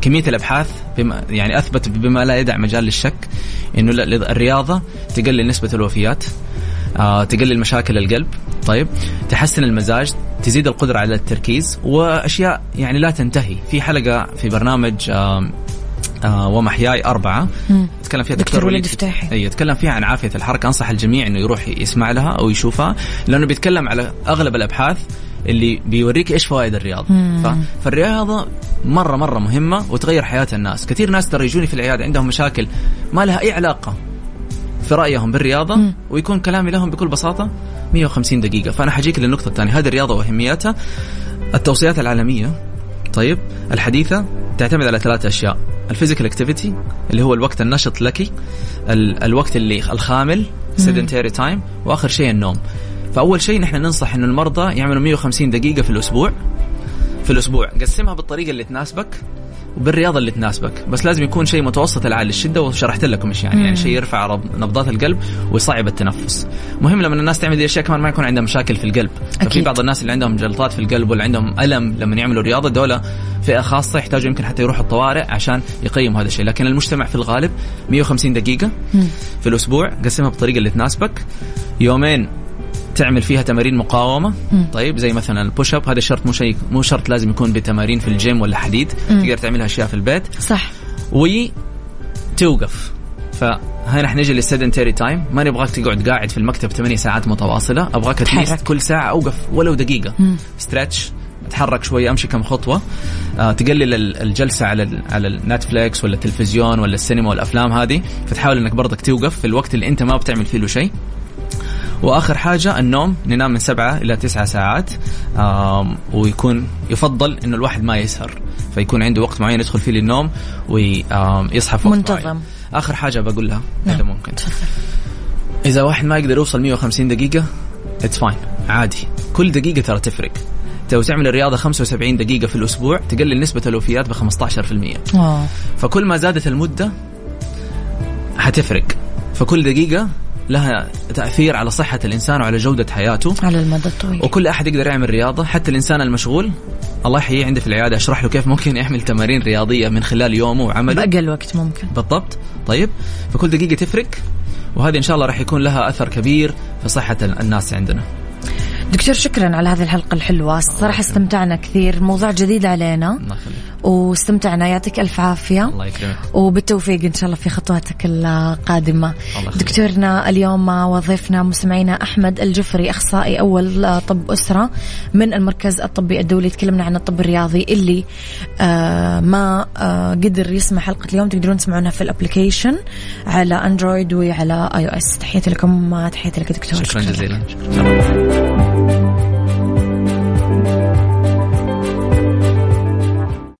Speaker 9: كمية الأبحاث بما يعني أثبت بما لا يدع مجال للشك إنه لا- الرياضة تقلل نسبة الوفيات آه، تقلل مشاكل القلب. طيب. تحسن المزاج تزيد القدرة على التركيز وأشياء يعني لا تنتهي. في حلقة في برنامج آه آه ومحياي أربعة.
Speaker 1: مم.
Speaker 9: تكلم فيها
Speaker 1: دكتور وليد فتاحي.
Speaker 9: اي يتكلم فيها عن عافية الحركة. أنصح الجميع إنه يروح يسمع لها أو يشوفها لأنه بيتكلم على أغلب الأبحاث اللي بيوريك إيش فوائد الرياضة. ف... فالرياضة مرة مرة مهمة وتغير حياة الناس. كثير ناس ترى يجوني في العيادة عندهم مشاكل ما لها أي علاقة في رأيهم بالرياضة
Speaker 1: مم.
Speaker 9: ويكون كلامي لهم بكل بساطة 150 دقيقة. فأنا حجيك للنقطة الثانية. هذه الرياضة وأهميتها. التوصيات العالمية طيب الحديثة تعتمد على ثلاث أشياء. ال physical activity اللي هو الوقت النشط لك ال- الوقت اللي الخامل sedentary time وآخر شيء النوم. فأول شيء نحن ننصح إنه المرضى يعملوا 150 دقيقة في الأسبوع. في الأسبوع. قسمها بالطريقة اللي تناسبك. وبالرياضة اللي تناسبك. بس لازم يكون شيء متوسط العالي الشدة وشرحت لكم إيش يعني. يعني شيء يرفع نبضات القلب ويصعب التنفس. مهم لما الناس تعمل دي الاشياء كمان ما يكون عندها مشاكل في القلب. ففي. بعض الناس اللي عندهم جلطات في القلب ولا عندهم ألم لما يعملوا رياضة دول فئة خاصة يحتاجوا يمكن حتى يروحوا الطوارئ عشان يقيموا هذا الشيء. لكن المجتمع في الغالب 150 دقيقة في الأسبوع. قسمها بالطريقة اللي تناسبك. يومين تعمل فيها تمارين مقاومة؟ طيب زي مثلا ال push up هذا شرط مو شيء مو شرط لازم يكون بتمارين في الجيم ولا حديد. تقدر تعملها أشياء في البيت.
Speaker 1: صح.
Speaker 9: وتوقف. فهنا إحنا نجي لل sedentary time ما نبغاك تقعد قاعد في المكتب 8 ساعات متواصلة. أبغاك
Speaker 1: تحرك.
Speaker 9: كل ساعة. أوقف. ولو دقيقة. stretch أتحرك شوي. أمشي كم خطوة. آه تقلل ال- الجلسة على ال على النتفليكس ولا التلفزيون ولا السينما والأفلام هذه. فتحاول إنك برضك توقف في الوقت اللي أنت ما بتعمل فيه له شيء. وآخر حاجة النوم ننام من سبعة إلى تسعة ساعات ويكون يفضل إنه الواحد ما يسهر فيكون عنده وقت معين يدخل فيه للنوم ويصحى في وقت
Speaker 1: منتظم.
Speaker 9: معين. آخر حاجة بقولها
Speaker 1: نعم.
Speaker 9: إذا ممكن. إذا واحد ما يقدر يوصل 150 دقيقة it's fine عادي. كل دقيقة ترى تفرق. لو تعمل الرياضة 75 دقيقة في الأسبوع تقلل نسبة الوفيات ب 15%
Speaker 1: آه
Speaker 9: فكل ما زادت المدة حتفرق. فكل دقيقة لها تأثير على صحة الإنسان وعلى جودة حياته.
Speaker 1: على المدى الطويل.
Speaker 9: وكل أحد يقدر يعمل رياضة. حتى الإنسان المشغول الله يحييه عندي في العيادة أشرح له كيف ممكن يعمل تمارين رياضية من خلال يومه وعمله.
Speaker 1: بأقل وقت ممكن.
Speaker 9: بالضبط. طيب فكل دقيقة تفرق وهذه إن شاء الله راح يكون لها أثر كبير في صحة الناس عندنا.
Speaker 1: دكتور شكرا على هذه الحلقة الحلوة. الصراحة استمتعنا كثير. موضوع جديد علينا. واستمتعنا. يعطيك ألف عافية.
Speaker 9: الله يكرمك.
Speaker 1: وبالتوفيق إن شاء الله في خطواتك القادمة. دكتورنا اليوم وضيفنا مستمعينا أحمد الجفري أخصائي أول طب أسرة من المركز الطبي الدولي. تكلمنا عن الطب الرياضي اللي آه ما آه قدر يسمع حلقة اليوم. تقدرون تسمعونها في ال application على أندرويد وعلى آي أو إس تحياتي لكم. تحياتي لك دكتور.
Speaker 9: شكرا جزيلا.